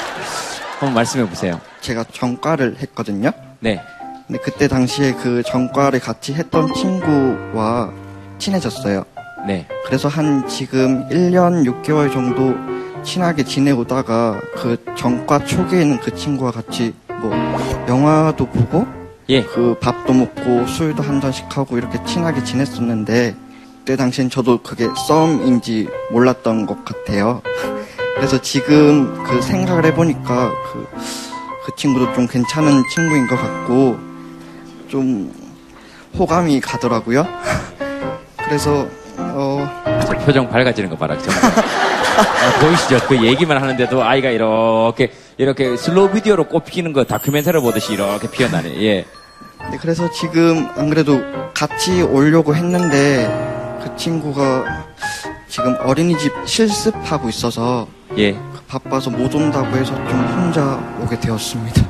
Speaker 1: 한번 말씀해 보세요.
Speaker 22: 제가 전과를 했거든요.
Speaker 1: 네.
Speaker 22: 근데 그때 당시에 그 전과를 같이 했던 친구와 친해졌어요.
Speaker 1: 네.
Speaker 22: 그래서 한 지금 1년 6개월 정도 친하게 지내오다가 그 전과 초기에 있는 그 친구와 같이 뭐 영화도 보고
Speaker 1: 예.
Speaker 22: 그 밥도 먹고 술도 한 잔씩 하고 이렇게 친하게 지냈었는데 그때 당시엔 저도 그게 썸인지 몰랐던 것 같아요. [laughs] 그래서 지금 그 생각을 해보니까 그, 그 친구도 좀 괜찮은 친구인 것 같고 좀 호감이 가더라고요. [laughs] 그래서
Speaker 1: 어저 표정 밝아지는 거 봐라. [laughs] 아, 보이시죠? 그 얘기만 하는데도 아이가 이렇게 이렇게 슬로우 비디오로 꽃 피는 거 다큐멘터리 보듯이 이렇게 피어나네. 예.
Speaker 22: 네, 그래서 지금 안 그래도 같이 오려고 했는데 그 친구가 지금 어린이집 실습하고 있어서
Speaker 1: 예.
Speaker 22: 바빠서 못 온다고 해서 좀 혼자 오게 되었습니다.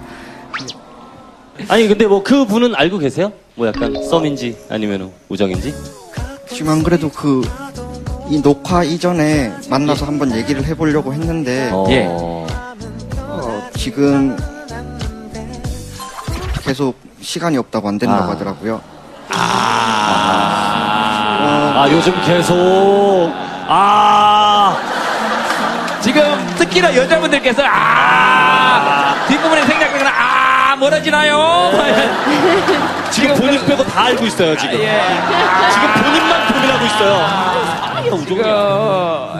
Speaker 18: 아니 근데 뭐 그 분은 알고 계세요? 뭐 약간 썸인지 아니면 우정인지?
Speaker 22: 지금 안 그래도 그 이 녹화 이전에 만나서 한번 얘기를 해보려고 했는데
Speaker 1: 예.
Speaker 22: 어, 지금 계속 시간이 없다고 안 된다고
Speaker 18: 아.
Speaker 22: 하더라고요.
Speaker 18: 아 요즘 계속 아
Speaker 1: 지금 특히나 여자분들께서 아 뒷부분에 생각 아 멀어지나요? [laughs]
Speaker 18: 지금 본인 빼고 다 알고 있어요 지금 지금 본인만 고민하고 있어요 아,
Speaker 1: 지금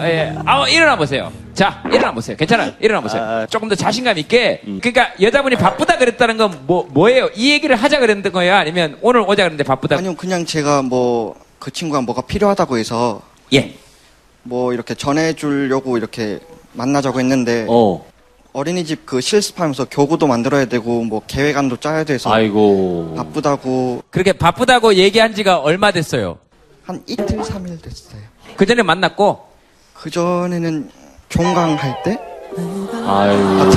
Speaker 1: 예. 아 일어나 보세요. 자 일어나 보세요. 괜찮아요. 일어나 보세요. 조금 더 자신감 있게. 그러니까 여자분이 바쁘다 그랬다는 건 뭐 뭐예요? 이 얘기를 하자 그랬던 거예요? 아니면 오늘 오자 그랬는데 바쁘다?
Speaker 22: 아니요, 그냥 제가 뭐 그 친구가 뭐가 필요하다고 해서
Speaker 1: 예.
Speaker 22: 뭐 이렇게 전해주려고 이렇게 만나자고 했는데
Speaker 18: 어.
Speaker 22: 어린이집 그 실습하면서 교구도 만들어야 되고 뭐 계획안도 짜야 돼서
Speaker 18: 아이고
Speaker 22: 바쁘다고
Speaker 1: 그렇게 바쁘다고 얘기한 지가 얼마 됐어요?
Speaker 22: 한 이틀 삼 일 됐어요.
Speaker 1: 그 전에 만났고
Speaker 22: 그 전에는 종강할 때
Speaker 18: 아이고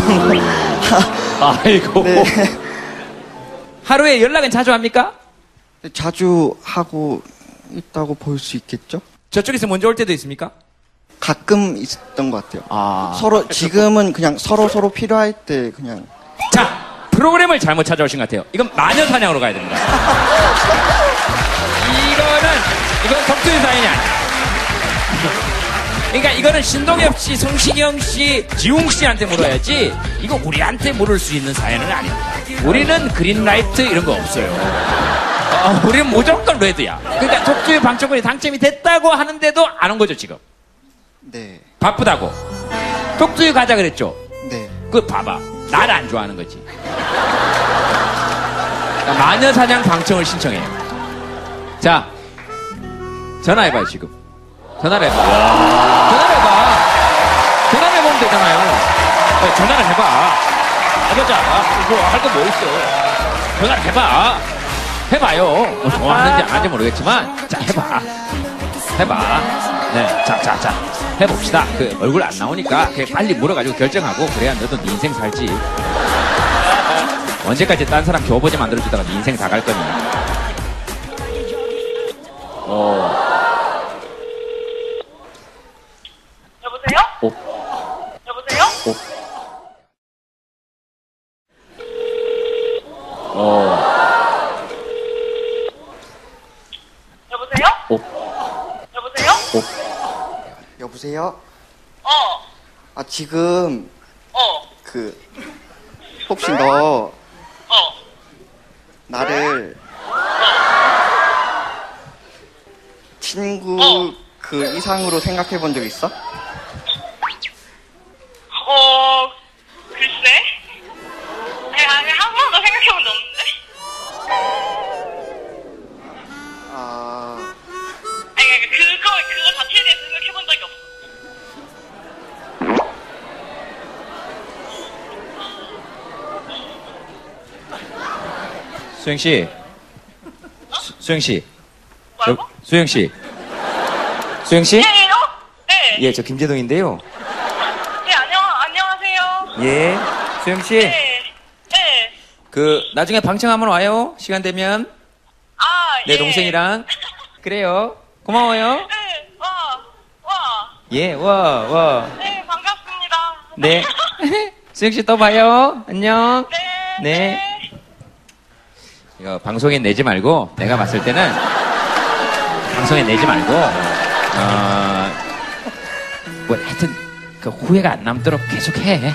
Speaker 18: 아이고
Speaker 22: 네.
Speaker 1: 하루에 연락은 자주 합니까?
Speaker 22: 자주 하고 있다고 볼 수 있겠죠?
Speaker 1: 저쪽에서 먼저 올 때도 있습니까?
Speaker 22: 가끔 있었던 것 같아요.
Speaker 1: 아.
Speaker 22: 서로 지금은 그냥 서로 서로 필요할 때 그냥
Speaker 1: 자 프로그램을 잘못 찾아오신 것 같아요. 이건 마녀 사냥으로 가야 됩니다. 이거는 이건 덕투의 사연이 아니야. 그러니까 이거는 신동엽 씨, 성시경 씨, 지웅 씨한테 물어야지. 이거 우리한테 물을 수 있는 사연은 아닙니다. 우리는 그린라이트 이런 거 없어요. 어, 우리는 무조건 레드야. 그러니까 독주의 방청권이 당첨이 됐다고 하는데도 안 온 거죠 지금.
Speaker 22: 네.
Speaker 1: 바쁘다고. 독주에 가자 그랬죠.
Speaker 22: 네.
Speaker 1: 그 봐봐. 나를 안 좋아하는 거지. 그러니까 마녀 사냥 방청을 신청해요. 자, 전화해봐요 지금. 전화를 해봐. 전화를 해봐. 전화를 해보면 되잖아요. 네, 전화를 해봐. 해보자. 뭐 할 거 뭐 있어. 전화를 해봐. 해봐요. 뭐 좋아하는지 안 하는지 모르겠지만, 자 해봐. 해봐. 네, 자, 자, 자. 해봅시다. 그 얼굴 안 나오니까 그냥 빨리 물어가지고 결정하고 그래야 너도 네 인생 살지. 언제까지 딴 사람 교보제 만들어주다가 네 인생 다 갈 거니. 어.
Speaker 11: 여보세요?
Speaker 18: 어.
Speaker 11: 여보세요?
Speaker 18: 어.
Speaker 11: 여보세요?
Speaker 18: 어.
Speaker 11: 여보세요?
Speaker 22: 여보세요?
Speaker 11: 어.
Speaker 22: 아 지금
Speaker 11: 어.
Speaker 22: 그 혹시 너
Speaker 11: 어.
Speaker 22: 나를 친구
Speaker 11: 어.
Speaker 22: 그 이상으로 생각해 본 적 있어?
Speaker 11: 어. 글쎄? 아니, 아니, 한 번도 생각해 본 적 없는데?
Speaker 22: 아
Speaker 1: 수영 씨. 수, 수영 씨. 여, 수영 씨. 수영 씨?
Speaker 11: 예, 예, 어? 네.
Speaker 1: 예, 저 김재동인데요.
Speaker 11: 예, 안녕, 안녕하세요.
Speaker 1: 예. 수영 씨.
Speaker 11: 네. 네.
Speaker 1: 그 나중에 방청 한번 와요. 시간 되면.
Speaker 11: 아,
Speaker 1: 내
Speaker 11: 예.
Speaker 1: 동생이랑. [laughs] 그래요. 고마워요.
Speaker 11: 네, 와, 와.
Speaker 1: 예, 와, 와.
Speaker 11: 네, 반갑습니다.
Speaker 1: 네. [laughs] [laughs] 수영 씨 또 봐요. 안녕. 네. 이거 방송에 내지 말고 내가 봤을 때는 방송에 내지 말고 어, 뭐 하여튼 그 후회가 안 남도록 계속 해.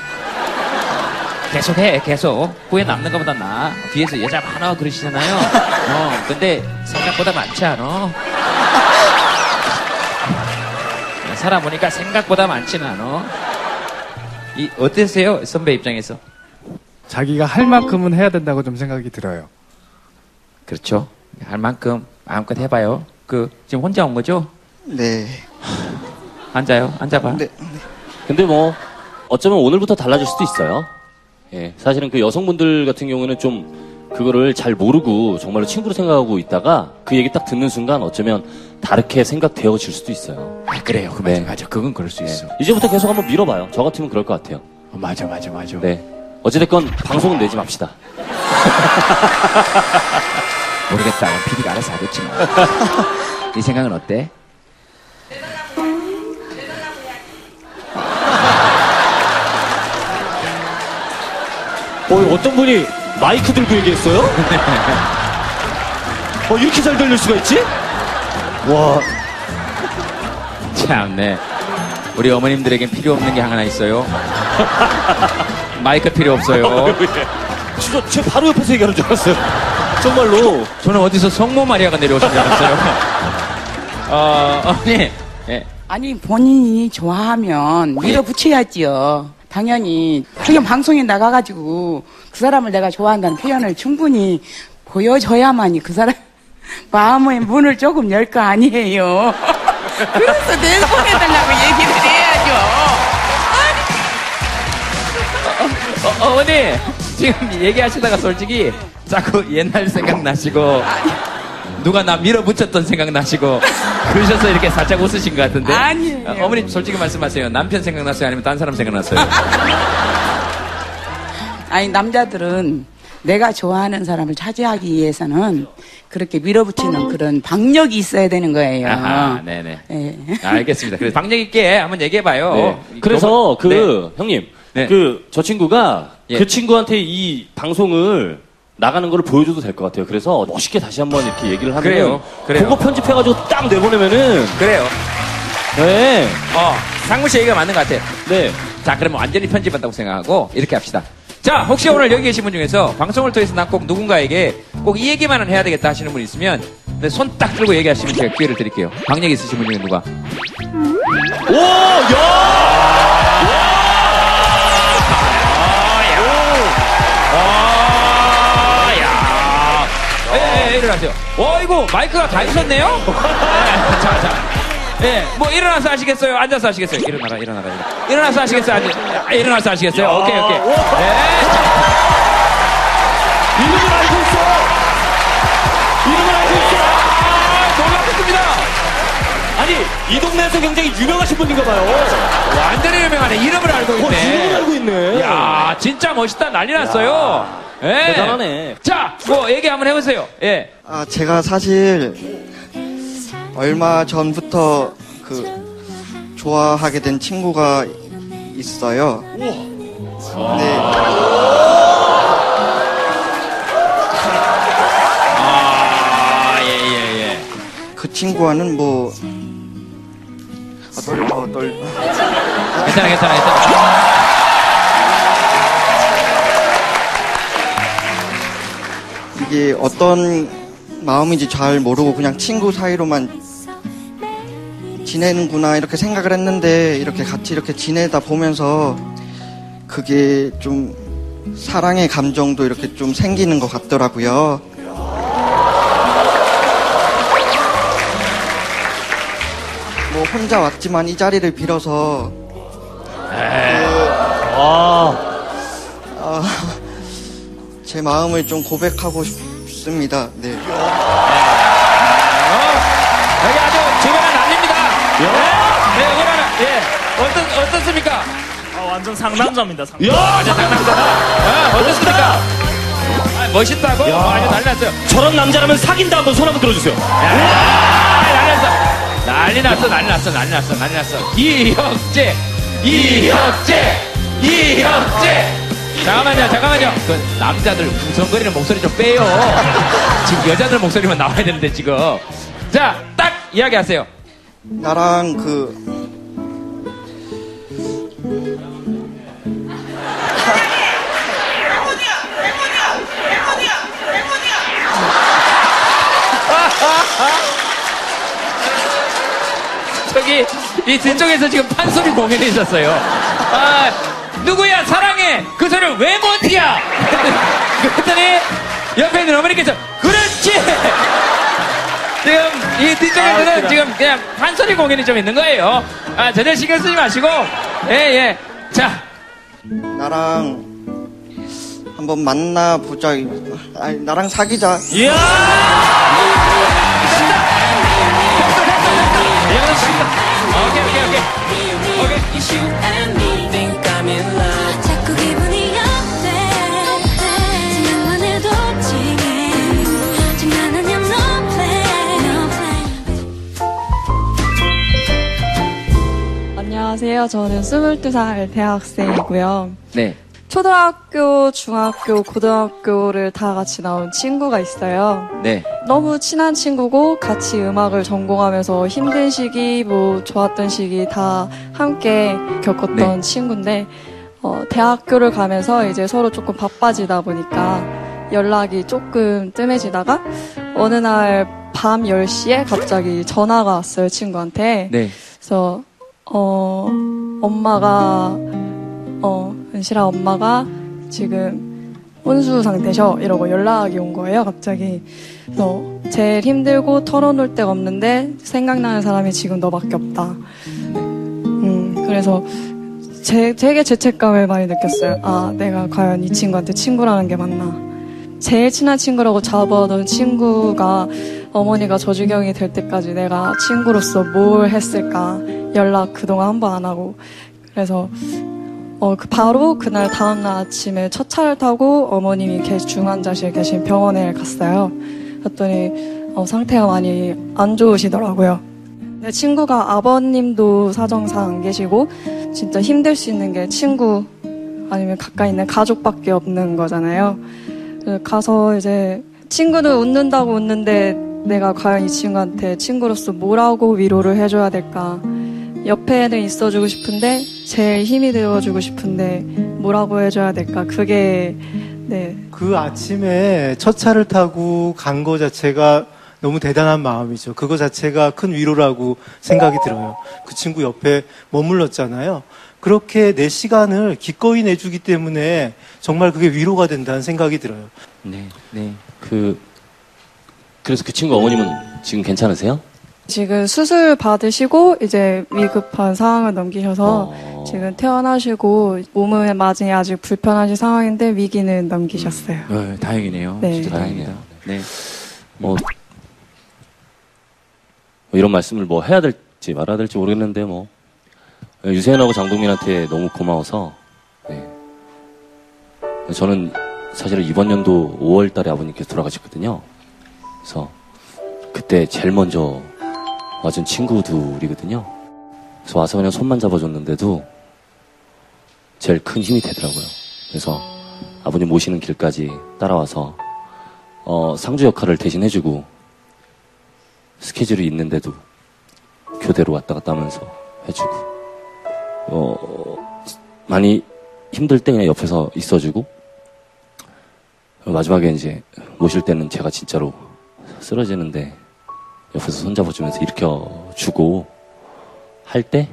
Speaker 1: 계속 해, 계속. 후회 남는 것보다 나아. 뒤에서 여자 많아 그러시잖아요. 어, 근데 생각보다 많지 않아. 살아보니까 생각보다 많지는 않아. 이, 어땠어요? 선배 입장에서?
Speaker 24: 자기가 할 만큼은 해야 된다고 좀 생각이 들어요.
Speaker 1: 그렇죠. 할 만큼 마음껏 해봐요. 그, 지금 혼자 온 거죠?
Speaker 22: 네. [laughs]
Speaker 1: 앉아요. 앉아봐.
Speaker 18: 근데 뭐 어쩌면 오늘부터 달라질 수도 있어요. 예, 사실은 그 여성분들 같은 경우는 좀 그거를 잘 모르고 정말로 친구로 생각하고 있다가 그 얘기 딱 듣는 순간 어쩌면 다르게 생각되어질 수도 있어요.
Speaker 1: 아, 그래요. 그 맞아, 맞아. 그건 그럴 수 있어.
Speaker 18: 이제부터 계속 한번 밀어봐요. 저 같으면 그럴 것 같아요.
Speaker 1: 맞아, 맞아, 맞아.
Speaker 18: 네. 어찌됐건 방송은 내지 맙시다. [laughs]
Speaker 1: 모르겠다. PD가 알아서 하겠지 뭐. 네 생각은 어때?
Speaker 18: 어, 어떤 분이 마이크 들고 얘기했어요? [laughs] 어, 이렇게 잘 들릴 수가 있지? 와.
Speaker 1: 참네. 우리 어머님들에겐 필요 없는 게 하나 있어요. [laughs] 마이크 필요 없어요. [laughs]
Speaker 18: 진짜 제 바로 옆에서 얘기하는 줄 알았어요. 정말로.
Speaker 1: 저는 어디서 성모 마리아가 내려오신 줄 알았어요. [laughs] 어, 어머니. 예.
Speaker 25: 아니 본인이 좋아하면 밀어붙여야지요. 당연히 그냥 방송에 나가가지고 그 사람을 내가 좋아한다는 표현을 충분히 보여줘야만이 그 사람 [laughs] 마음의 문을 조금 열 거 아니에요. 그래서 내 손해달라고 얘기를 해
Speaker 1: 어, 어머니. 지금 얘기하시다가 솔직히 자꾸 옛날 생각 나시고 누가 나 밀어붙였던 생각 나시고 그러셔서 이렇게 살짝 웃으신 것 같은데.
Speaker 25: 아니에요.
Speaker 1: 어, 어머니 솔직히 말씀하세요. 남편 생각났어요? 아니면 딴 사람 생각났어요?
Speaker 25: 아니 남자들은 내가 좋아하는 사람을 차지하기 위해서는 그렇게 밀어붙이는 그런 박력이 있어야 되는 거예요.
Speaker 1: 아하, 네네.
Speaker 25: 예.
Speaker 1: 알겠습니다. 그래서 박력 있게 한번 얘기해봐요.
Speaker 18: 네. 그래서 그
Speaker 1: 네.
Speaker 18: 형님
Speaker 1: 네.
Speaker 18: 그 저 친구가
Speaker 1: 예.
Speaker 18: 그 친구한테 이 방송을 나가는 거를 보여줘도 될 것 같아요. 그래서 멋있게 다시 한번 이렇게 얘기를 하면
Speaker 1: 그래요. 그래요.
Speaker 18: 그거 편집해가지고 딱 내보내면은
Speaker 1: 그래요.
Speaker 18: 네.
Speaker 1: 어, 상무 씨 얘기가 맞는 것 같아요.
Speaker 18: 네.
Speaker 1: 자, 그러면 완전히 편집한다고 생각하고 이렇게 합시다. 자, 혹시 오늘 여기 계신 분 중에서 방송을 통해서 난 꼭 누군가에게 꼭 이 얘기만은 해야 되겠다 하시는 분 있으면 네, 손딱 들고 얘기하시면 제가 기회를 드릴게요. 방역 있으신 분 중에 누가?
Speaker 18: 오, 야!
Speaker 1: 일어나세요. 어이구, 마이크가 다 있었네요? [laughs] 네, 자, 자. 예, 뭐, 일어나서 하시겠어요? 앉아서 하시겠어요? 일어나라, 일어나라. 일어나라. 일어나서 하시겠어요? 앉아, 아, 일어나서 하시겠어요? 오케이, 오케이. 네. [laughs] 아니,
Speaker 18: 이 동네에서 굉장히 유명하신 분인가 봐요.
Speaker 1: 완전히 유명하네. 이름을 알고 있네.
Speaker 18: 어, 이름을 알고 있네.
Speaker 1: 야 진짜 멋있다. 난리 났어요. 예.
Speaker 18: 대단하네.
Speaker 1: 자, 뭐, 얘기 한번 해보세요. 예.
Speaker 22: 아, 제가 사실 얼마 전부터 그 좋아하게 된 친구가 있어요. 네.
Speaker 1: 아, 예, 예, 예.
Speaker 22: 그 친구와는 뭐 아, 떨려, 어, 떨.
Speaker 1: 괜찮아, 괜찮아, 괜찮아.
Speaker 22: 이게 어떤 마음인지 잘 모르고 그냥 친구 사이로만 지내는구나 이렇게 생각을 했는데 이렇게 같이 이렇게 지내다 보면서 그게 좀 사랑의 감정도 이렇게 좀 생기는 것 같더라고요. 혼자 왔지만 이 자리를 빌어서
Speaker 18: 아.
Speaker 22: 아, 제 마음을 좀 고백하고 싶습니다. 네.
Speaker 1: 여기 아주 난립니다. 예. 네, 여기 하나, 예. 어떻, 어떻습니까?
Speaker 26: 완전 상남자입니다. 상남자.
Speaker 1: 야, 상남자다. 아, 어떻습니까? 아, 멋있다고?
Speaker 18: 야.
Speaker 1: 아주 난리 났어요.
Speaker 18: 저런 남자라면 사귄다 한번 손 한번 들어주세요.
Speaker 1: 아, 났어. 난리 났어, 난리 났어, 난리 났어, 난리 났어. 이혁재! 이혁재! 이혁재! 잠깐만요, 잠깐만요. 그 남자들 웅성거리는 목소리 좀 빼요. 지금 여자들 목소리만 나와야 되는데, 지금. 자, 딱 이야기하세요.
Speaker 22: 나랑 그
Speaker 1: 저기, 이 뒤쪽에서 지금 판소리 공연이 있었어요. 아, 누구야, 사랑해! 그 소리를 왜 못이야! [laughs] 그랬더니, 옆에 있는 어머니께서, 그렇지! 지금, 이 뒤쪽에서는 지금 그냥 판소리 공연이 좀 있는 거예요. 아, 전혀 신경 쓰지 마시고, 예, 예. 자,
Speaker 22: 나랑 한번 만나보자. 아니, 나랑 사귀자.
Speaker 1: 이야!
Speaker 27: 안녕하세요. 저는 22살 대학생이고요.
Speaker 1: 네.
Speaker 27: 초등학교, 중학교, 고등학교를 다 같이 나온 친구가 있어요.
Speaker 1: 네.
Speaker 27: 너무 친한 친구고 같이 음악을 전공하면서 힘든 시기, 뭐 좋았던 시기 다 함께 겪었던
Speaker 1: 네.
Speaker 27: 친구인데 어, 대학교를 가면서 이제 서로 조금 바빠지다 보니까 연락이 조금 뜸해지다가 어느 날 밤 10시에 갑자기 전화가 왔어요, 친구한테.
Speaker 1: 네.
Speaker 27: 그래서 어 엄마가 어 은실아 엄마가 지금 혼수 상태셔 이러고 연락이 온 거예요 갑자기. 그래서 제일 힘들고 털어놓을 데가 없는데 생각나는 사람이 지금 너밖에 없다. 음 그래서 제, 되게 죄책감을 많이 느꼈어요. 아 내가 과연 이 친구한테 친구라는 게 맞나. 제일 친한 친구라고 잡아둔 친구가 어머니가 저주경이 될 때까지 내가 친구로서 뭘 했을까 연락 그동안 한 번 안 하고. 그래서 어, 그 바로 그날 다음날 아침에 첫 차를 타고 어머님이 계 중환자실에 계신 병원에 갔어요. 그랬더니 어, 상태가 많이 안 좋으시더라고요. 내 친구가 아버님도 사정상 안 계시고 진짜 힘들 수 있는 게 친구 아니면 가까이 있는 가족밖에 없는 거잖아요. 가서 이제 친구는 웃는다고 웃는데 내가 과연 이 친구한테 친구로서 뭐라고 위로를 해줘야 될까? 옆에는 있어주고 싶은데 제일 힘이 되어주고 싶은데 뭐라고 해줘야 될까? 그게 네
Speaker 6: 그 아침에 첫 차를 타고 간 거 자체가 너무 대단한 마음이죠. 그거 자체가 큰 위로라고 생각이 들어요. 그 친구 옆에 머물렀잖아요. 그렇게 내 시간을 기꺼이 내주기 때문에 정말 그게 위로가 된다는 생각이 들어요.
Speaker 1: 네, 네.
Speaker 18: 그 그래서 그 친구 어머님은 지금 괜찮으세요?
Speaker 27: 지금 수술 받으시고 이제 위급한 상황을 넘기셔서
Speaker 18: 어.
Speaker 27: 지금 퇴원하시고 몸은 많이 아직 불편하신 상황인데 위기는 넘기셨어요.
Speaker 1: 어, 다행이네요.
Speaker 27: 네.
Speaker 1: 진짜 다행이다. 네.
Speaker 18: 뭐, 뭐 이런 말씀을 뭐 해야 될지 말아야 될지 모르겠는데 뭐 유세현하고 장동민한테 너무 고마워서 네. 저는 사실은 이번 연도 5월달에 아버님께서 돌아가셨거든요. 그래서 그때 제일 먼저 와준 친구들이거든요. 그래서 와서 그냥 손만 잡아줬는데도 제일 큰 힘이 되더라고요. 그래서 아버님 모시는 길까지 따라와서 어, 상주 역할을 대신 해주고 스케줄이 있는데도 교대로 왔다 갔다 하면서 해주고 어, 많이 힘들 때 그냥 옆에서 있어주고 마지막에 이제 모실 때는 제가 진짜로 쓰러지는데 옆에서 손잡아주면서 일으켜주고 할 때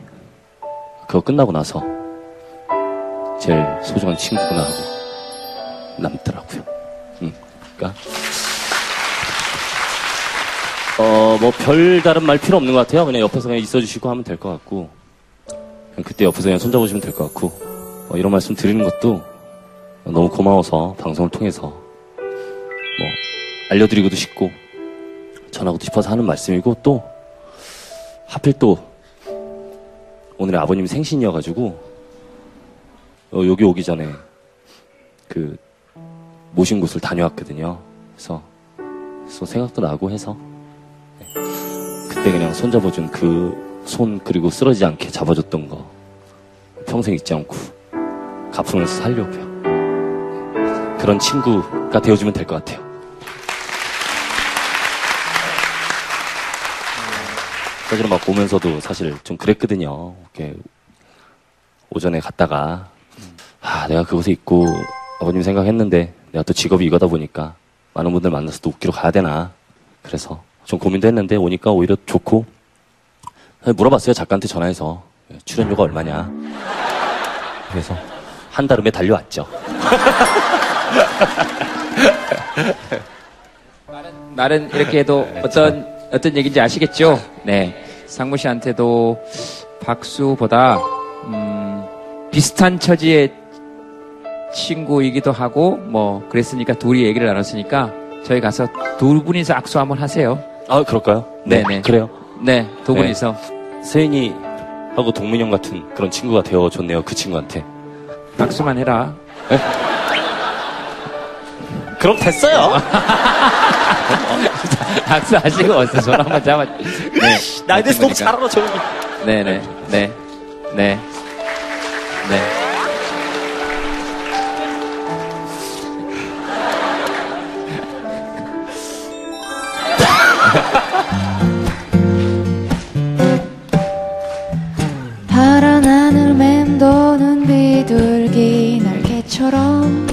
Speaker 18: 그거 끝나고 나서 제일 소중한 친구구나 하고 남더라고요. 음, 그러니까 어, 뭐, 별 다른 말 필요 없는 것 같아요. 그냥 옆에서 그냥 있어주시고 하면 될 것 같고, 그냥 그때 옆에서 그냥 손잡으시면 될 것 같고, 어, 이런 말씀 드리는 것도 너무 고마워서 방송을 통해서, 뭐, 알려드리고도 싶고, 전하고도 싶어서 하는 말씀이고, 또, 하필 또, 오늘의 아버님 생신이어가지고, 어, 여기 오기 전에, 그, 모신 곳을 다녀왔거든요. 그래서, 그래서 생각도 나고 해서, 그때 그냥 손잡아준 그 손 그리고 쓰러지지 않게 잡아줬던 거 평생 잊지 않고 갚으면서 살려고요. 그런 친구가 되어주면 될 것 같아요. 사실은 막 보면서도 사실 좀 그랬거든요. 이렇게 오전에 갔다가. 아 내가 그곳에 있고 아버님 생각했는데 내가 또 직업이 이거다 보니까 많은 분들 만나서 또 웃기러 가야 되나. 그래서 좀 고민도 했는데 오니까 오히려 좋고. 물어봤어요 작가한테 전화해서. 출연료가 얼마냐. 그래서 한달 후에 달려왔죠.
Speaker 1: 말은 이렇게 해도 어떤 어떤 얘기인지 아시겠죠? 네. 상무 씨한테도 박수보다 음, 비슷한 처지의 친구이기도 하고 뭐 그랬으니까 둘이 얘기를 나눴으니까 저희 가서 두 분이서 악수 한번 하세요.
Speaker 18: 아, 그럴까요? 네,
Speaker 1: 네 네.
Speaker 18: 그래요.
Speaker 1: 네, 두
Speaker 18: 네.
Speaker 1: 분이서
Speaker 18: 세인이 하고 동민이 형 같은 그런 친구가 되어줬네요. 그 친구한테.
Speaker 1: 악수만 해라.
Speaker 18: 그럼 됐어요. [laughs] [laughs]
Speaker 1: 악수 하시고 어서 손 한번 잡아. 네.
Speaker 18: 나에 대해서 너무 잘 알아, 저 형이.
Speaker 1: 네네. 네. 네. 네.
Speaker 8: 파란 하늘 맴도는 비둘기 날개처럼